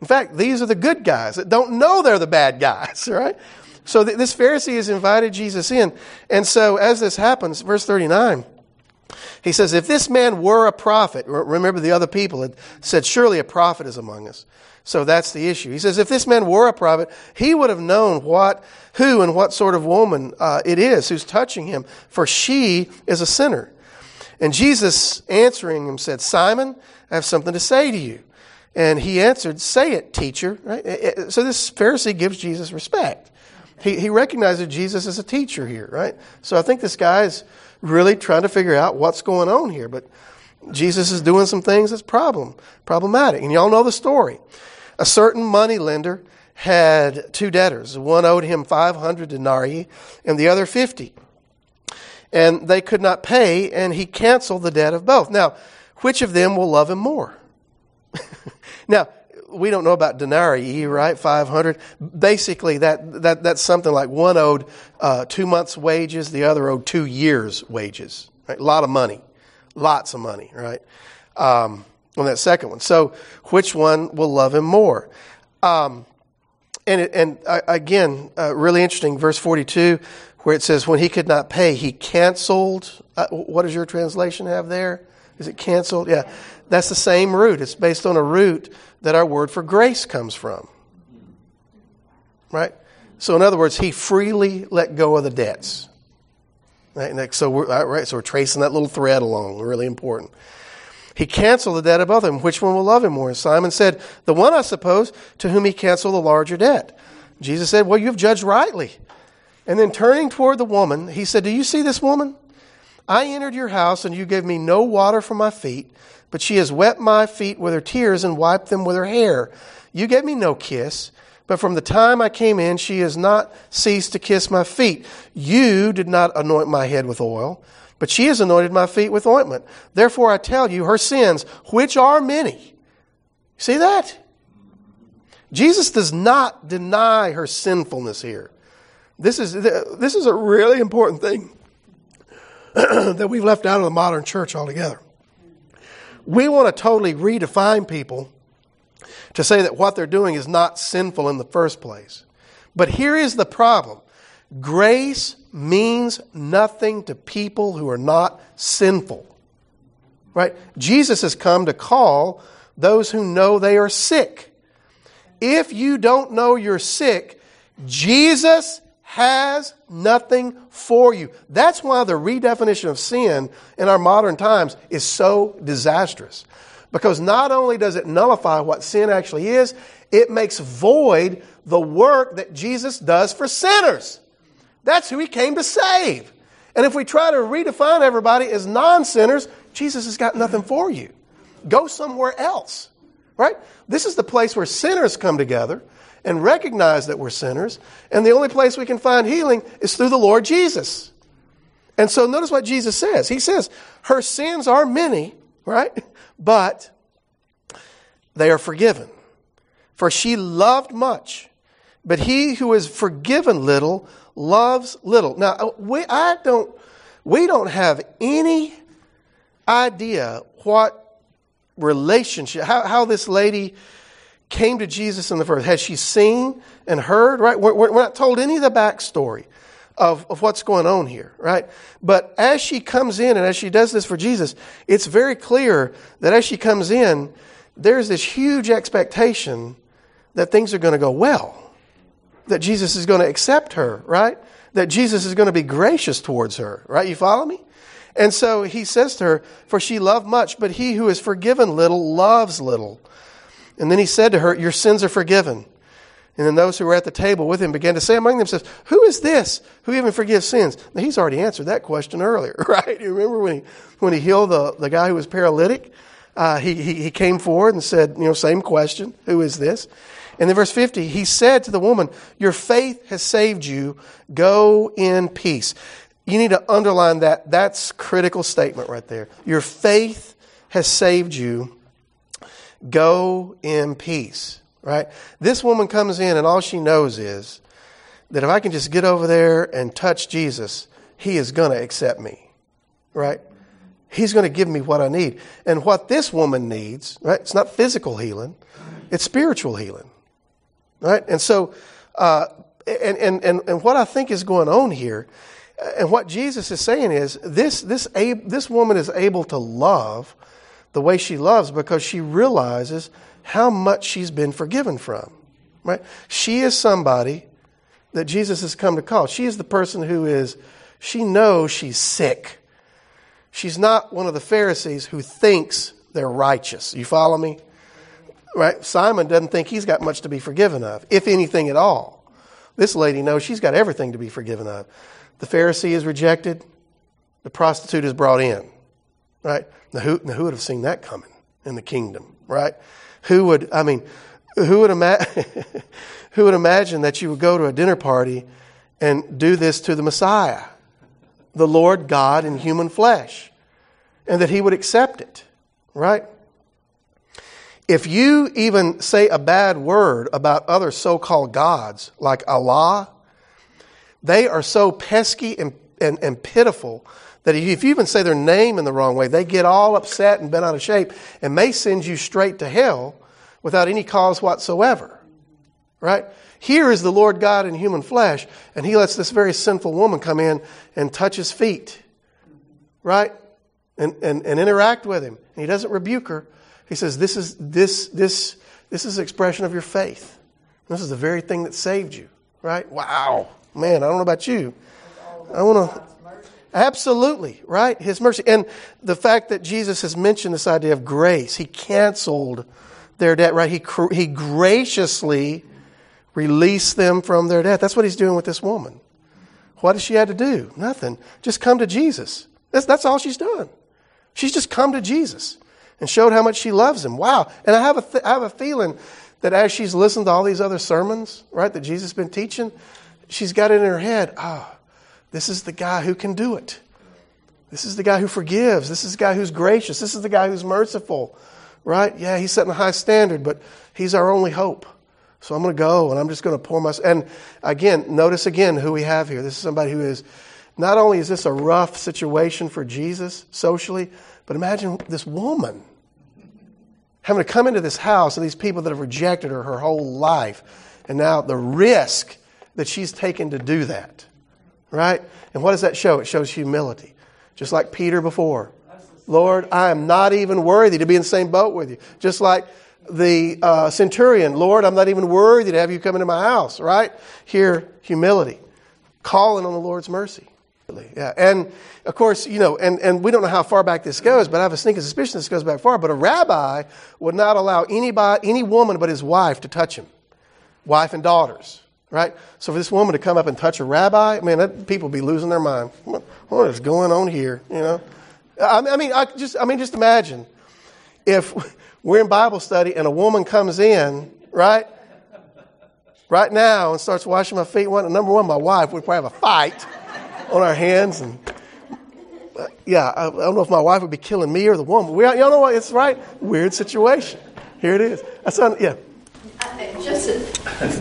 In fact, these are the good guys that don't know they're the bad guys, <laughs> right? So th- this Pharisee has invited Jesus in. And so as this happens, verse 39, he says, If this man were a prophet, remember the other people had said, Surely a prophet is among us. So that's the issue. He says, If this man were a prophet, he would have known what, who, and what sort of woman uh, it is who's touching him, for she is a sinner. And Jesus answering him said, Simon, I have something to say to you. And he answered, Say it, teacher. Right? So this Pharisee gives Jesus respect. He, he recognizes Jesus as a teacher here, right? So I think this guy is really trying to figure out what's going on here. But Jesus is doing some things that's problem, problematic. And y'all know the story. A certain money lender had two debtors. One owed him 500 denarii and the other 50. And they could not pay, and he canceled the debt of both. Now, which of them will love him more? <laughs> now, we don't know about denarii, right? 500. Basically, that, that, that's something like one owed uh, two months' wages, the other owed two years' wages. Right? A lot of money. Lots of money, right? Um, on that second one. So, which one will love him more? Um, and, and uh, again, uh, really interesting, verse 42 where it says, when he could not pay, he canceled. Uh, what does your translation have there? Is it canceled? Yeah. That's the same root. It's based on a root that our word for grace comes from. Right? So, in other words, he freely let go of the debts. Right? So, we're, right, so we're tracing that little thread along. Really important. He canceled the debt of both of them. Which one will love him more? And Simon said, The one, I suppose, to whom he canceled the larger debt. Jesus said, Well, you have judged rightly. And then turning toward the woman, he said, Do you see this woman? I entered your house, and you gave me no water for my feet, but she has wet my feet with her tears and wiped them with her hair. You gave me no kiss, but from the time I came in, she has not ceased to kiss my feet. You did not anoint my head with oil, but she has anointed my feet with ointment. Therefore, I tell you, her sins, which are many. See that? Jesus does not deny her sinfulness here. This is, this is a really important thing <clears throat> that we've left out of the modern church altogether. We want to totally redefine people to say that what they're doing is not sinful in the first place. But here is the problem grace means nothing to people who are not sinful. Right? Jesus has come to call those who know they are sick. If you don't know you're sick, Jesus has nothing for you. That's why the redefinition of sin in our modern times is so disastrous. Because not only does it nullify what sin actually is, it makes void the work that Jesus does for sinners. That's who he came to save. And if we try to redefine everybody as non sinners, Jesus has got nothing for you. Go somewhere else. Right? This is the place where sinners come together and recognize that we're sinners. And the only place we can find healing is through the Lord Jesus. And so notice what Jesus says. He says, Her sins are many, right? <laughs> But they are forgiven. For she loved much. But he who is forgiven little loves little. Now, uh, we, I don't, we don't have any idea what relationship, how, how this lady came to Jesus in the first? Has she seen and heard? Right? We're, we're not told any of the backstory of, of what's going on here, right? But as she comes in and as she does this for Jesus, it's very clear that as she comes in, there's this huge expectation that things are going to go well, that Jesus is going to accept her, right? That Jesus is going to be gracious towards her, right? You follow me? And so he says to her, For she loved much, but he who is forgiven little loves little. And then he said to her, Your sins are forgiven. And then those who were at the table with him began to say among themselves, Who is this who even forgives sins? Now, he's already answered that question earlier, <laughs> right? You remember when he, when he healed the, the guy who was paralytic? Uh, he, he, he came forward and said, you know, same question, who is this? And then verse 50, he said to the woman, Your faith has saved you. Go in peace. You need to underline that. That's critical statement right there. Your faith has saved you. Go in peace, right? This woman comes in and all she knows is that if I can just get over there and touch Jesus, he is going to accept me, right? He's going to give me what I need. And what this woman needs, right? It's not physical healing, it's spiritual healing, right? And so, uh, and, and, and, and what I think is going on here, and what Jesus is saying is this, this, this woman is able to love the way she loves because she realizes how much she's been forgiven from. Right? She is somebody that Jesus has come to call. She is the person who is, she knows she's sick. She's not one of the Pharisees who thinks they're righteous. You follow me? Right? Simon doesn't think he's got much to be forgiven of, if anything at all. This lady knows she's got everything to be forgiven of. The Pharisee is rejected, the prostitute is brought in. Right? Now who, now, who would have seen that coming in the kingdom, right? Who would, I mean, who would, ima- <laughs> who would imagine that you would go to a dinner party and do this to the Messiah, the Lord God in human flesh, and that he would accept it, right? If you even say a bad word about other so called gods like Allah, they are so pesky and, and, and pitiful that if you even say their name in the wrong way, they get all upset and bent out of shape and may send you straight to hell without any cause whatsoever. right? Here is the Lord God in human flesh, and he lets this very sinful woman come in and touch his feet, right? And, and, and interact with him. And he doesn't rebuke her. He says, This is this this this is expression of your faith. This is the very thing that saved you, right? Wow. Man, I don't know about you. I want to Absolutely, right? His mercy. And the fact that Jesus has mentioned this idea of grace, he canceled their debt, right? He, he graciously released them from their debt. That's what he's doing with this woman. What has she had to do? Nothing. Just come to Jesus. That's, that's all she's done. She's just come to Jesus and showed how much she loves him. Wow. And I have a, th- I have a feeling that as she's listened to all these other sermons, right, that Jesus has been teaching, she's got it in her head, ah, oh, this is the guy who can do it. This is the guy who forgives. This is the guy who's gracious. This is the guy who's merciful. Right? Yeah, he's setting a high standard, but he's our only hope. So I'm going to go and I'm just going to pour my. And again, notice again who we have here. This is somebody who is. Not only is this a rough situation for Jesus socially, but imagine this woman having to come into this house and these people that have rejected her her whole life. And now the risk that she's taken to do that. Right? And what does that show? It shows humility. Just like Peter before. Lord, I am not even worthy to be in the same boat with you. Just like the uh, centurion, Lord, I'm not even worthy to have you come into my house, right? Here, humility. Calling on the Lord's mercy. Yeah. And of course, you know, and, and we don't know how far back this goes, but I have a sneaking suspicion this goes back far. But a rabbi would not allow anybody, any woman but his wife to touch him. Wife and daughters right? So for this woman to come up and touch a rabbi, man, that, people would be losing their mind. What, is going on here? You know, I, I mean, I just, I mean, just imagine if <laughs> we're in Bible study and a woman comes in, right, right now and starts washing my feet. One, number one, my wife would probably have a fight on our hands, and yeah, I, I, don't know if my wife would be killing me or the woman. We, y'all know what? It's right. Weird situation. Here it is. I on, yeah. Just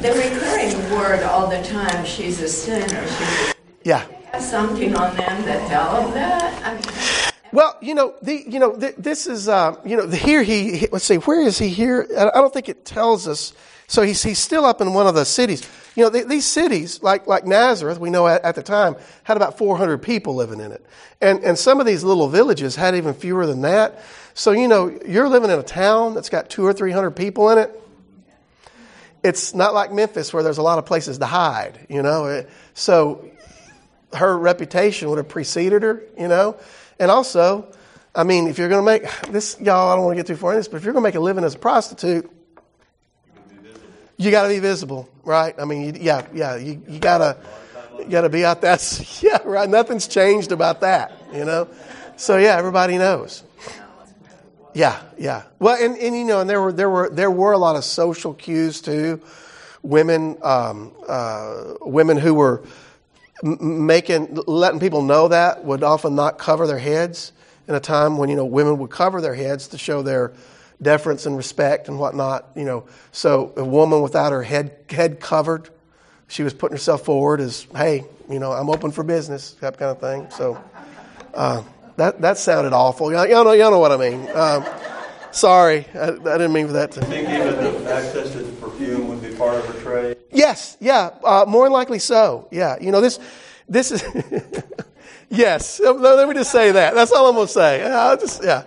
the recurring word all the time, she's a sinner. She's yeah. Something on them that tell them that? I mean, well, you know, the, you know, the, this is, uh, you know, the, here he, he, let's see, where is he here? I don't think it tells us. So he's, he's still up in one of the cities. You know, the, these cities, like, like Nazareth, we know at, at, the time, had about 400 people living in it. And, and some of these little villages had even fewer than that. So, you know, you're living in a town that's got two or 300 people in it it's not like Memphis where there's a lot of places to hide, you know. So her reputation would have preceded her, you know. And also, I mean, if you're going to make this, y'all, I don't want to get too far in this, but if you're going to make a living as a prostitute, you got to be visible, right? I mean, you, yeah, yeah, you, you got to you got to be out there. <laughs> Yeah, right. Nothing's changed about that, you know. So yeah, everybody knows. Yeah, yeah. Well, and, and you know, and there were there were there were a lot of social cues too. Women, um, uh, women who were making letting people know that would often not cover their heads in a time when you know women would cover their heads to show their deference and respect and whatnot. You know, so a woman without her head head covered, she was putting herself forward as, hey, you know, I'm open for business, that kind of thing. So. Uh, that, that sounded awful. Y'all, y'all, know, y'all know what I mean. Um, sorry, I, I, didn't mean for that to. think even the access to the perfume would be part of her trade? Yes, yeah, uh, more likely so. Yeah, you know, this, this is, <laughs> yes, let me just say that. That's all I'm going to say. I'll just, yeah.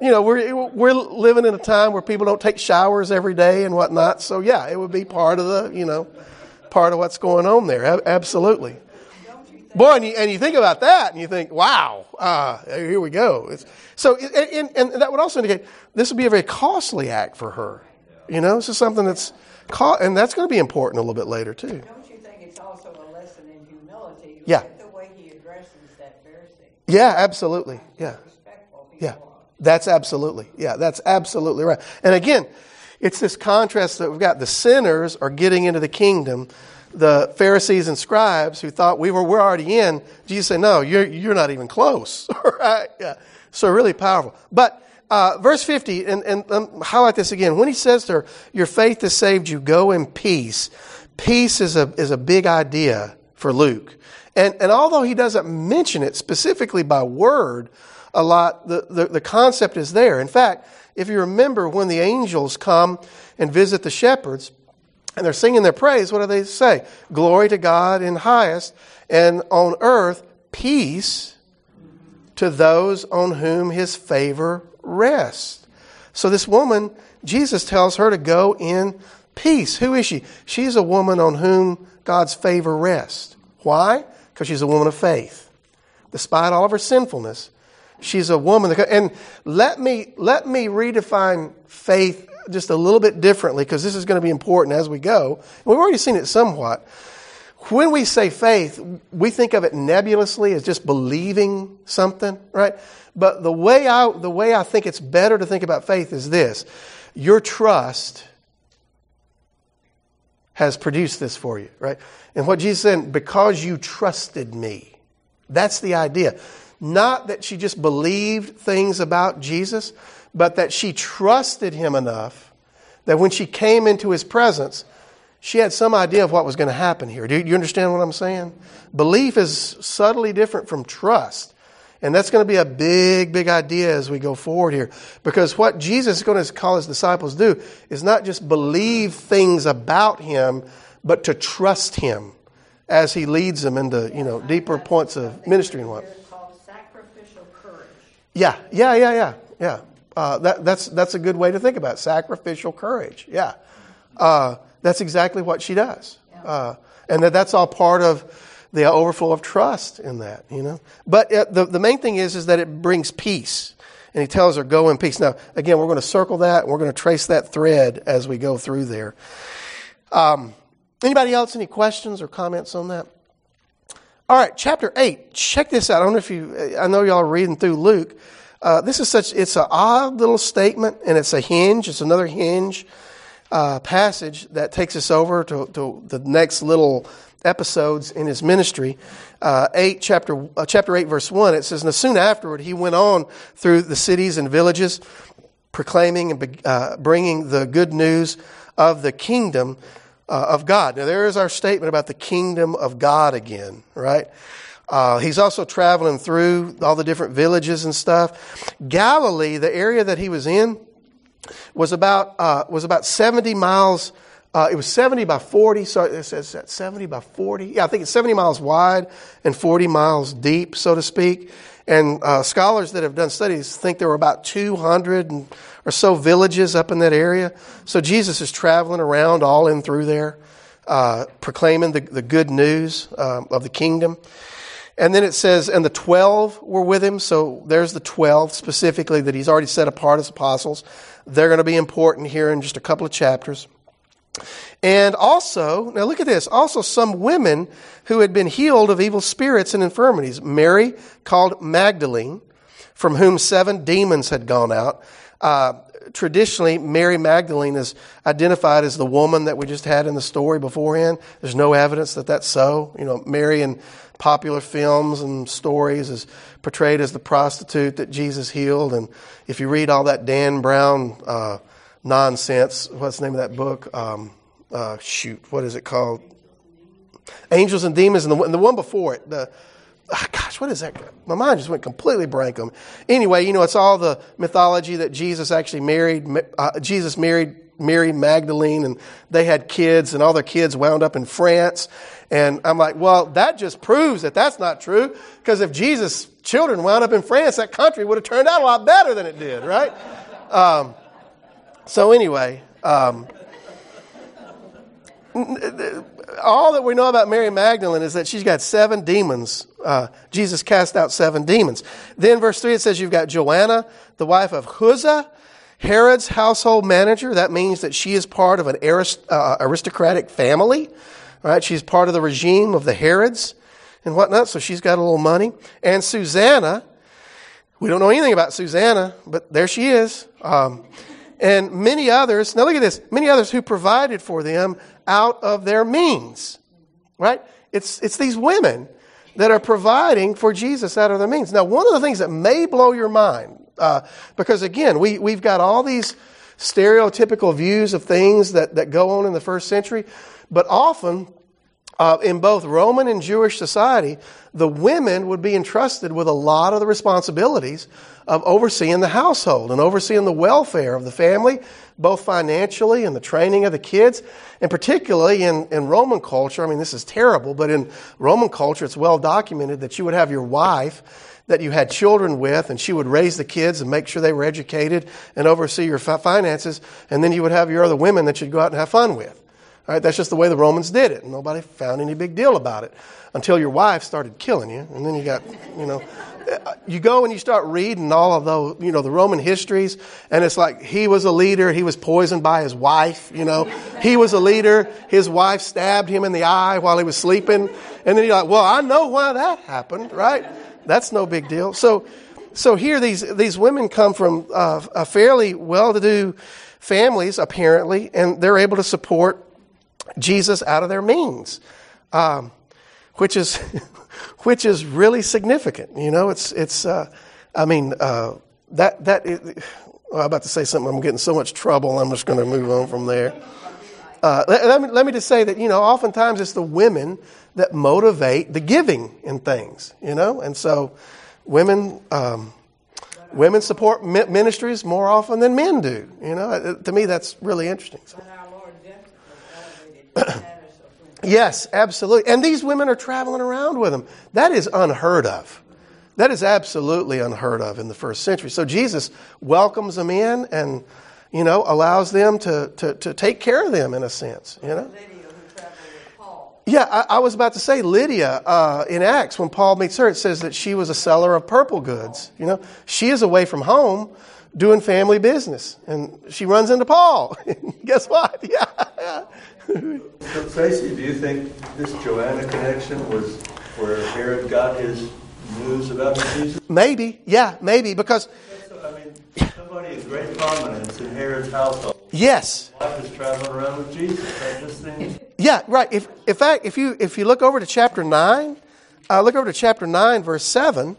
You know, we're, we're living in a time where people don't take showers every day and whatnot. So, yeah, it would be part of the, you know, part of what's going on there. Absolutely. Boy, and you, and you think about that and you think, wow, uh, here we go. It's, so, and, and, that would also indicate this would be a very costly act for her. You know, this is something that's, co- and that's going to be important a little bit later too. Don't you think it's also a lesson in humility? Yeah. the way he addresses that Pharisee. Yeah, absolutely. Yeah. Yeah. That's absolutely. Yeah, that's absolutely right. And again, it's this contrast that we've got. The sinners are getting into the kingdom the Pharisees and scribes who thought we were we're already in, Jesus said, "No, you're you're not even close." <laughs> right? Yeah. So really powerful. But uh, verse 50, and, and um, highlight this again. When he says to her, Your faith has saved you, go in peace. Peace is a, is a big idea for Luke. And, and although he doesn't mention it specifically by word a lot, the, the, the concept is there. In fact, if you remember when the angels come and visit the shepherds, and they're singing their praise, what do they say? Glory to God in highest, and on earth, peace to those on whom his favor rests. So this woman, Jesus tells her to go in peace. Who is she? She's a woman on whom God's favor rests. Why? Because she's a woman of faith. Despite all of her sinfulness, she's a woman. And let me, let me redefine faith just a little bit differently because this is going to be important as we go. We've already seen it somewhat. When we say faith, we think of it nebulously as just believing something, right? But the way I, the way I think it's better to think about faith is this. Your trust has produced this for you, right? And what Jesus said, because you trusted me. That's the idea. Not that she just believed things about Jesus, but that she trusted him enough that when she came into his presence, she had some idea of what was going to happen here. Do you understand what I'm saying? Belief is subtly different from trust. And that's going to be a big, big idea as we go forward here. Because what Jesus is going to call his disciples do is not just believe things about him, but to trust him as he leads them into, you know, deeper points of ministry and what. It's called sacrificial courage. Yeah, yeah, yeah, yeah, yeah. Uh, that, that's, that's a good way to think about it. Sacrificial courage. Yeah. Uh, that's exactly what she does. Uh, and that, that's all part of the overflow of trust in that, you know. But uh, the, the main thing is, is that it brings peace. And he tells her, go in peace. Now, again, we're going to circle that. And we're going to trace that thread as we go through there. Um, anybody else, any questions or comments on that? All right, chapter 8. Check this out. I don't know if you, I know y'all are reading through Luke. Uh, this is such, it's an odd little statement, and it's a hinge. It's another hinge uh, passage that takes us over to, to, the next little episodes in his ministry. Uh, 8, chapter, uh, chapter 8, verse 1, it says, And soon afterward he went on through the cities and villages, proclaiming and uh, bringing the good news of the kingdom uh, of God. Now, there is our statement about the kingdom of God again, right? Uh, he's also traveling through all the different villages and stuff. Galilee, the area that he was in, was about uh, was about seventy miles. Uh, it was seventy by forty. So it says that seventy by forty. Yeah, I think it's seventy miles wide and forty miles deep, so to speak. And uh, scholars that have done studies think there were about two hundred or so villages up in that area. So Jesus is traveling around all in through there, uh, proclaiming the, the good news um, of the kingdom. And then it says, and the 12 were with him. So there's the 12 specifically that he's already set apart as apostles. They're going to be important here in just a couple of chapters. And also, now look at this, also some women who had been healed of evil spirits and infirmities. Mary, called Magdalene, from whom seven demons had gone out. Uh, traditionally, Mary Magdalene is identified as the woman that we just had in the story beforehand. There's no evidence that that's so. You know, Mary in popular films and stories is portrayed as the prostitute that Jesus healed. And if you read all that Dan Brown uh, nonsense, what's the name of that book? Um, uh, shoot, what is it called? Angels and Demons, and the, and the one before it, the oh gosh, what is that? My mind just went completely blank on. Anyway, you know, it's all the mythology that Jesus actually married. Uh, Jesus married Mary Magdalene, and they had kids, and all their kids wound up in France. And I'm like, well, that just proves that that's not true. Because if Jesus' children wound up in France, that country would have turned out a lot better than it did, right? Um, so anyway, um, all that we know about Mary Magdalene is that she's got seven demons. Uh, Jesus cast out seven demons. Then verse 3, it says you've got Joanna, the wife of Chuza, Herod's household manager. That means that she is part of an arist- uh, aristocratic family. Right? She's part of the regime of the Herods and whatnot, so she's got a little money. And Susanna, we don't know anything about Susanna, but there she is. Um, and many others, now look at this, many others who provided for them out of their means. Right? It's, it's these women that are providing for Jesus out of their means. Now, one of the things that may blow your mind, uh, because again, we, we've got all these stereotypical views of things that, that go on in the first century, but often uh, in both Roman and Jewish society, the women would be entrusted with a lot of the responsibilities of overseeing the household and overseeing the welfare of the family, both financially and the training of the kids. And particularly in, in Roman culture, I mean, this is terrible, but in Roman culture, it's well documented that you would have your wife that you had children with, and she would raise the kids and make sure they were educated and oversee your finances, and then you would have your other women that you'd go out and have fun with. All right, that's just the way the Romans did it. Nobody found any big deal about it until your wife started killing you, and then you got, you know, you go and you start reading all of those, you know, the Roman histories, and it's like he was a leader, he was poisoned by his wife, you know, he was a leader, his wife stabbed him in the eye while he was sleeping, and then you're like, well, I know why that happened, right? That's no big deal. So, so here these these women come from uh, a fairly well-to-do families, apparently, and they're able to support Jesus out of their means, um, which is <laughs> which is really significant. You know, it's it's. Uh, I mean, uh, that that. It, well, I'm about to say something. I'm getting so much trouble. I'm just going to move on from there. Uh, let, let, me, let me just say that, you know, oftentimes it's the women that motivate the giving in things, you know? And so women, um, women support ministries more often than men do, you know? To me, that's really interesting. So. <coughs> yes, absolutely. And these women are traveling around with them. That is unheard of. That is absolutely unheard of in the first century. So Jesus welcomes them in and, you know, allows them to, to, to take care of them in a sense, you know? Yeah, I, I, was about to say Lydia uh, in Acts when Paul meets her. It says that she was a seller of purple goods. You know, she is away from home doing family business, and she runs into Paul. <laughs> Guess what? <laughs> Yeah. So, Tracy, do you think this Joanna connection was where Herod got his news about Jesus? Maybe, yeah, maybe because. I mean, somebody of great prominence in Herod's household. Yes. Wife is traveling around with Jesus. That just seems. Yeah, right. If, in fact, if you if you look over to chapter nine, uh, look over to chapter nine, verse seven.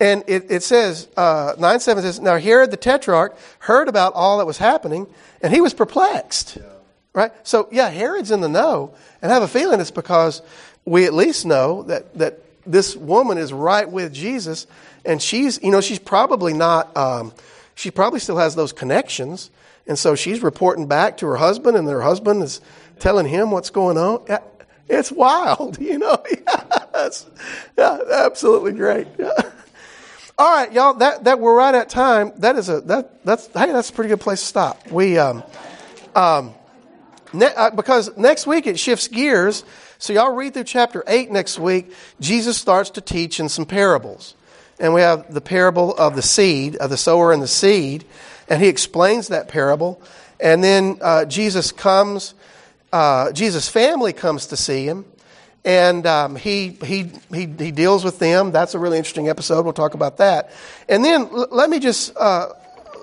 And it, it says, uh, 9 7 says, Now Herod the Tetrarch heard about all that was happening, and he was perplexed. Yeah. Right? So, yeah, Herod's in the know. And I have a feeling it's because we at least know that, that this woman is right with Jesus, and she's, you know, she's probably not, um, she probably still has those connections. And so she's reporting back to her husband, and her husband is telling him what's going on. It's wild, <laughs> you know. <laughs> Yeah, yeah absolutely great. Yeah. All right, y'all. That that we're right at time. That is a that that's hey, that's a pretty good place to stop. We um um ne- uh, because next week it shifts gears. So y'all read through chapter eight next week. Jesus starts to teach in some parables, and we have the parable of the seed of the sower and the seed, and he explains that parable, and then uh, Jesus comes. Uh, Jesus' family comes to see him, and um, he, he, he, he deals with them. That's a really interesting episode. We'll talk about that. And then l- let me just uh,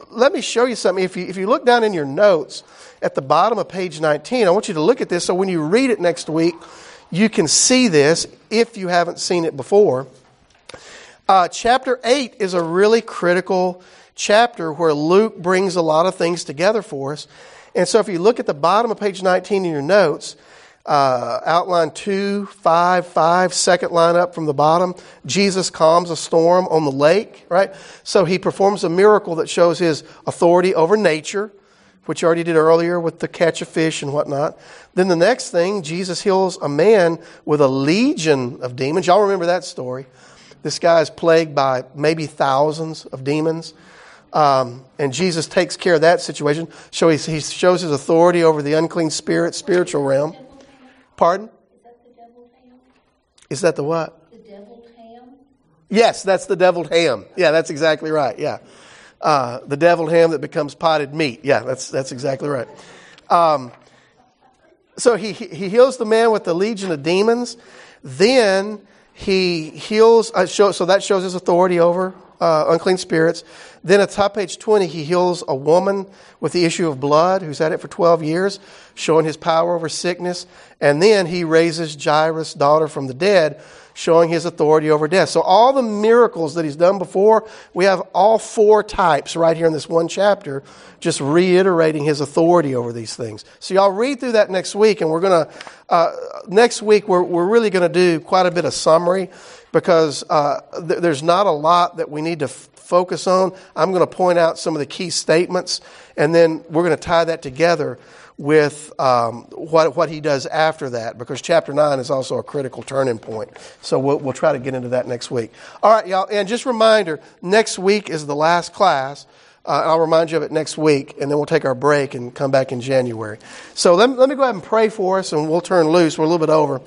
let me show you something. If you, if you look down in your notes at the bottom of page 19, I want you to look at this so when you read it next week, you can see this if you haven't seen it before. Uh, chapter 8 is a really critical chapter where Luke brings a lot of things together for us. And so if you look at the bottom of page 19 in your notes, uh, outline two, five, five, second line up from the bottom. Jesus calms a storm on the lake, right? So he performs a miracle that shows his authority over nature, which you already did earlier with the catch of fish and whatnot. Then the next thing, Jesus heals a man with a legion of demons. Y'all remember that story. This guy is plagued by maybe thousands of demons. Um, and Jesus takes care of that situation. So he, he shows his authority over the unclean spirit, spiritual realm. Pardon? Is that the deviled ham? Is that the what? The deviled ham? Yes, that's the deviled ham. Yeah, that's exactly right. Yeah. Uh, the deviled ham that becomes potted meat. Yeah, that's, that's exactly right. Um, so he, he heals the man with the legion of demons. Then he heals, uh, show, so that shows his authority over uh, unclean spirits. Then at top page 20, he heals a woman with the issue of blood who's had it for 12 years. showing his power over sickness. And then he raises Jairus' daughter from the dead, showing his authority over death. So all the miracles that he's done before, we have all four types right here in this one chapter, just reiterating his authority over these things. So y'all read through that next week, and we're gonna uh, next week we're we're really gonna do quite a bit of summary because uh, th- there's not a lot that we need to f- focus on. I'm going to point out some of the key statements, and then we're going to tie that together with um, what, what he does after that, because chapter 9 is also a critical turning point. So we'll, we'll try to get into that next week. All right, y'all, and just reminder next week is the last class. Uh, I'll remind you of it next week, and then we'll take our break and come back in January. So let let me go ahead and pray for us, and we'll turn loose. We're a little bit over.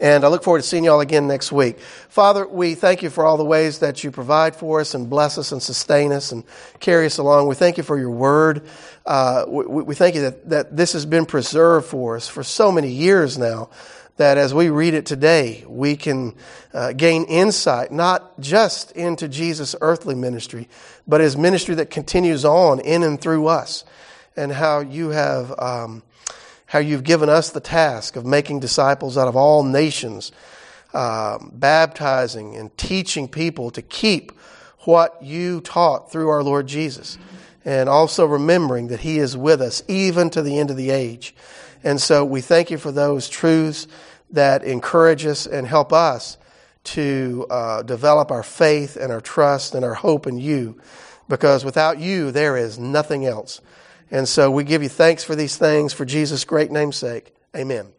And I look forward to seeing you all again next week. Father, we thank you for all the ways that you provide for us and bless us and sustain us and carry us along. We thank you for your word. Uh, we, we, thank you that, that this has been preserved for us for so many years now that as we read it today, we can uh, gain insight not just into Jesus' earthly ministry, but his ministry that continues on in and through us and how you have. Um, how you've given us the task of making disciples out of all nations, uh, baptizing and teaching people to keep what you taught through our Lord Jesus. And also remembering that He is with us even to the end of the age. And so we thank you for those truths that encourage us and help us to uh, develop our faith and our trust and our hope in you. Because without you, there is nothing else. And so we give you thanks for these things for Jesus' great name's sake. Amen.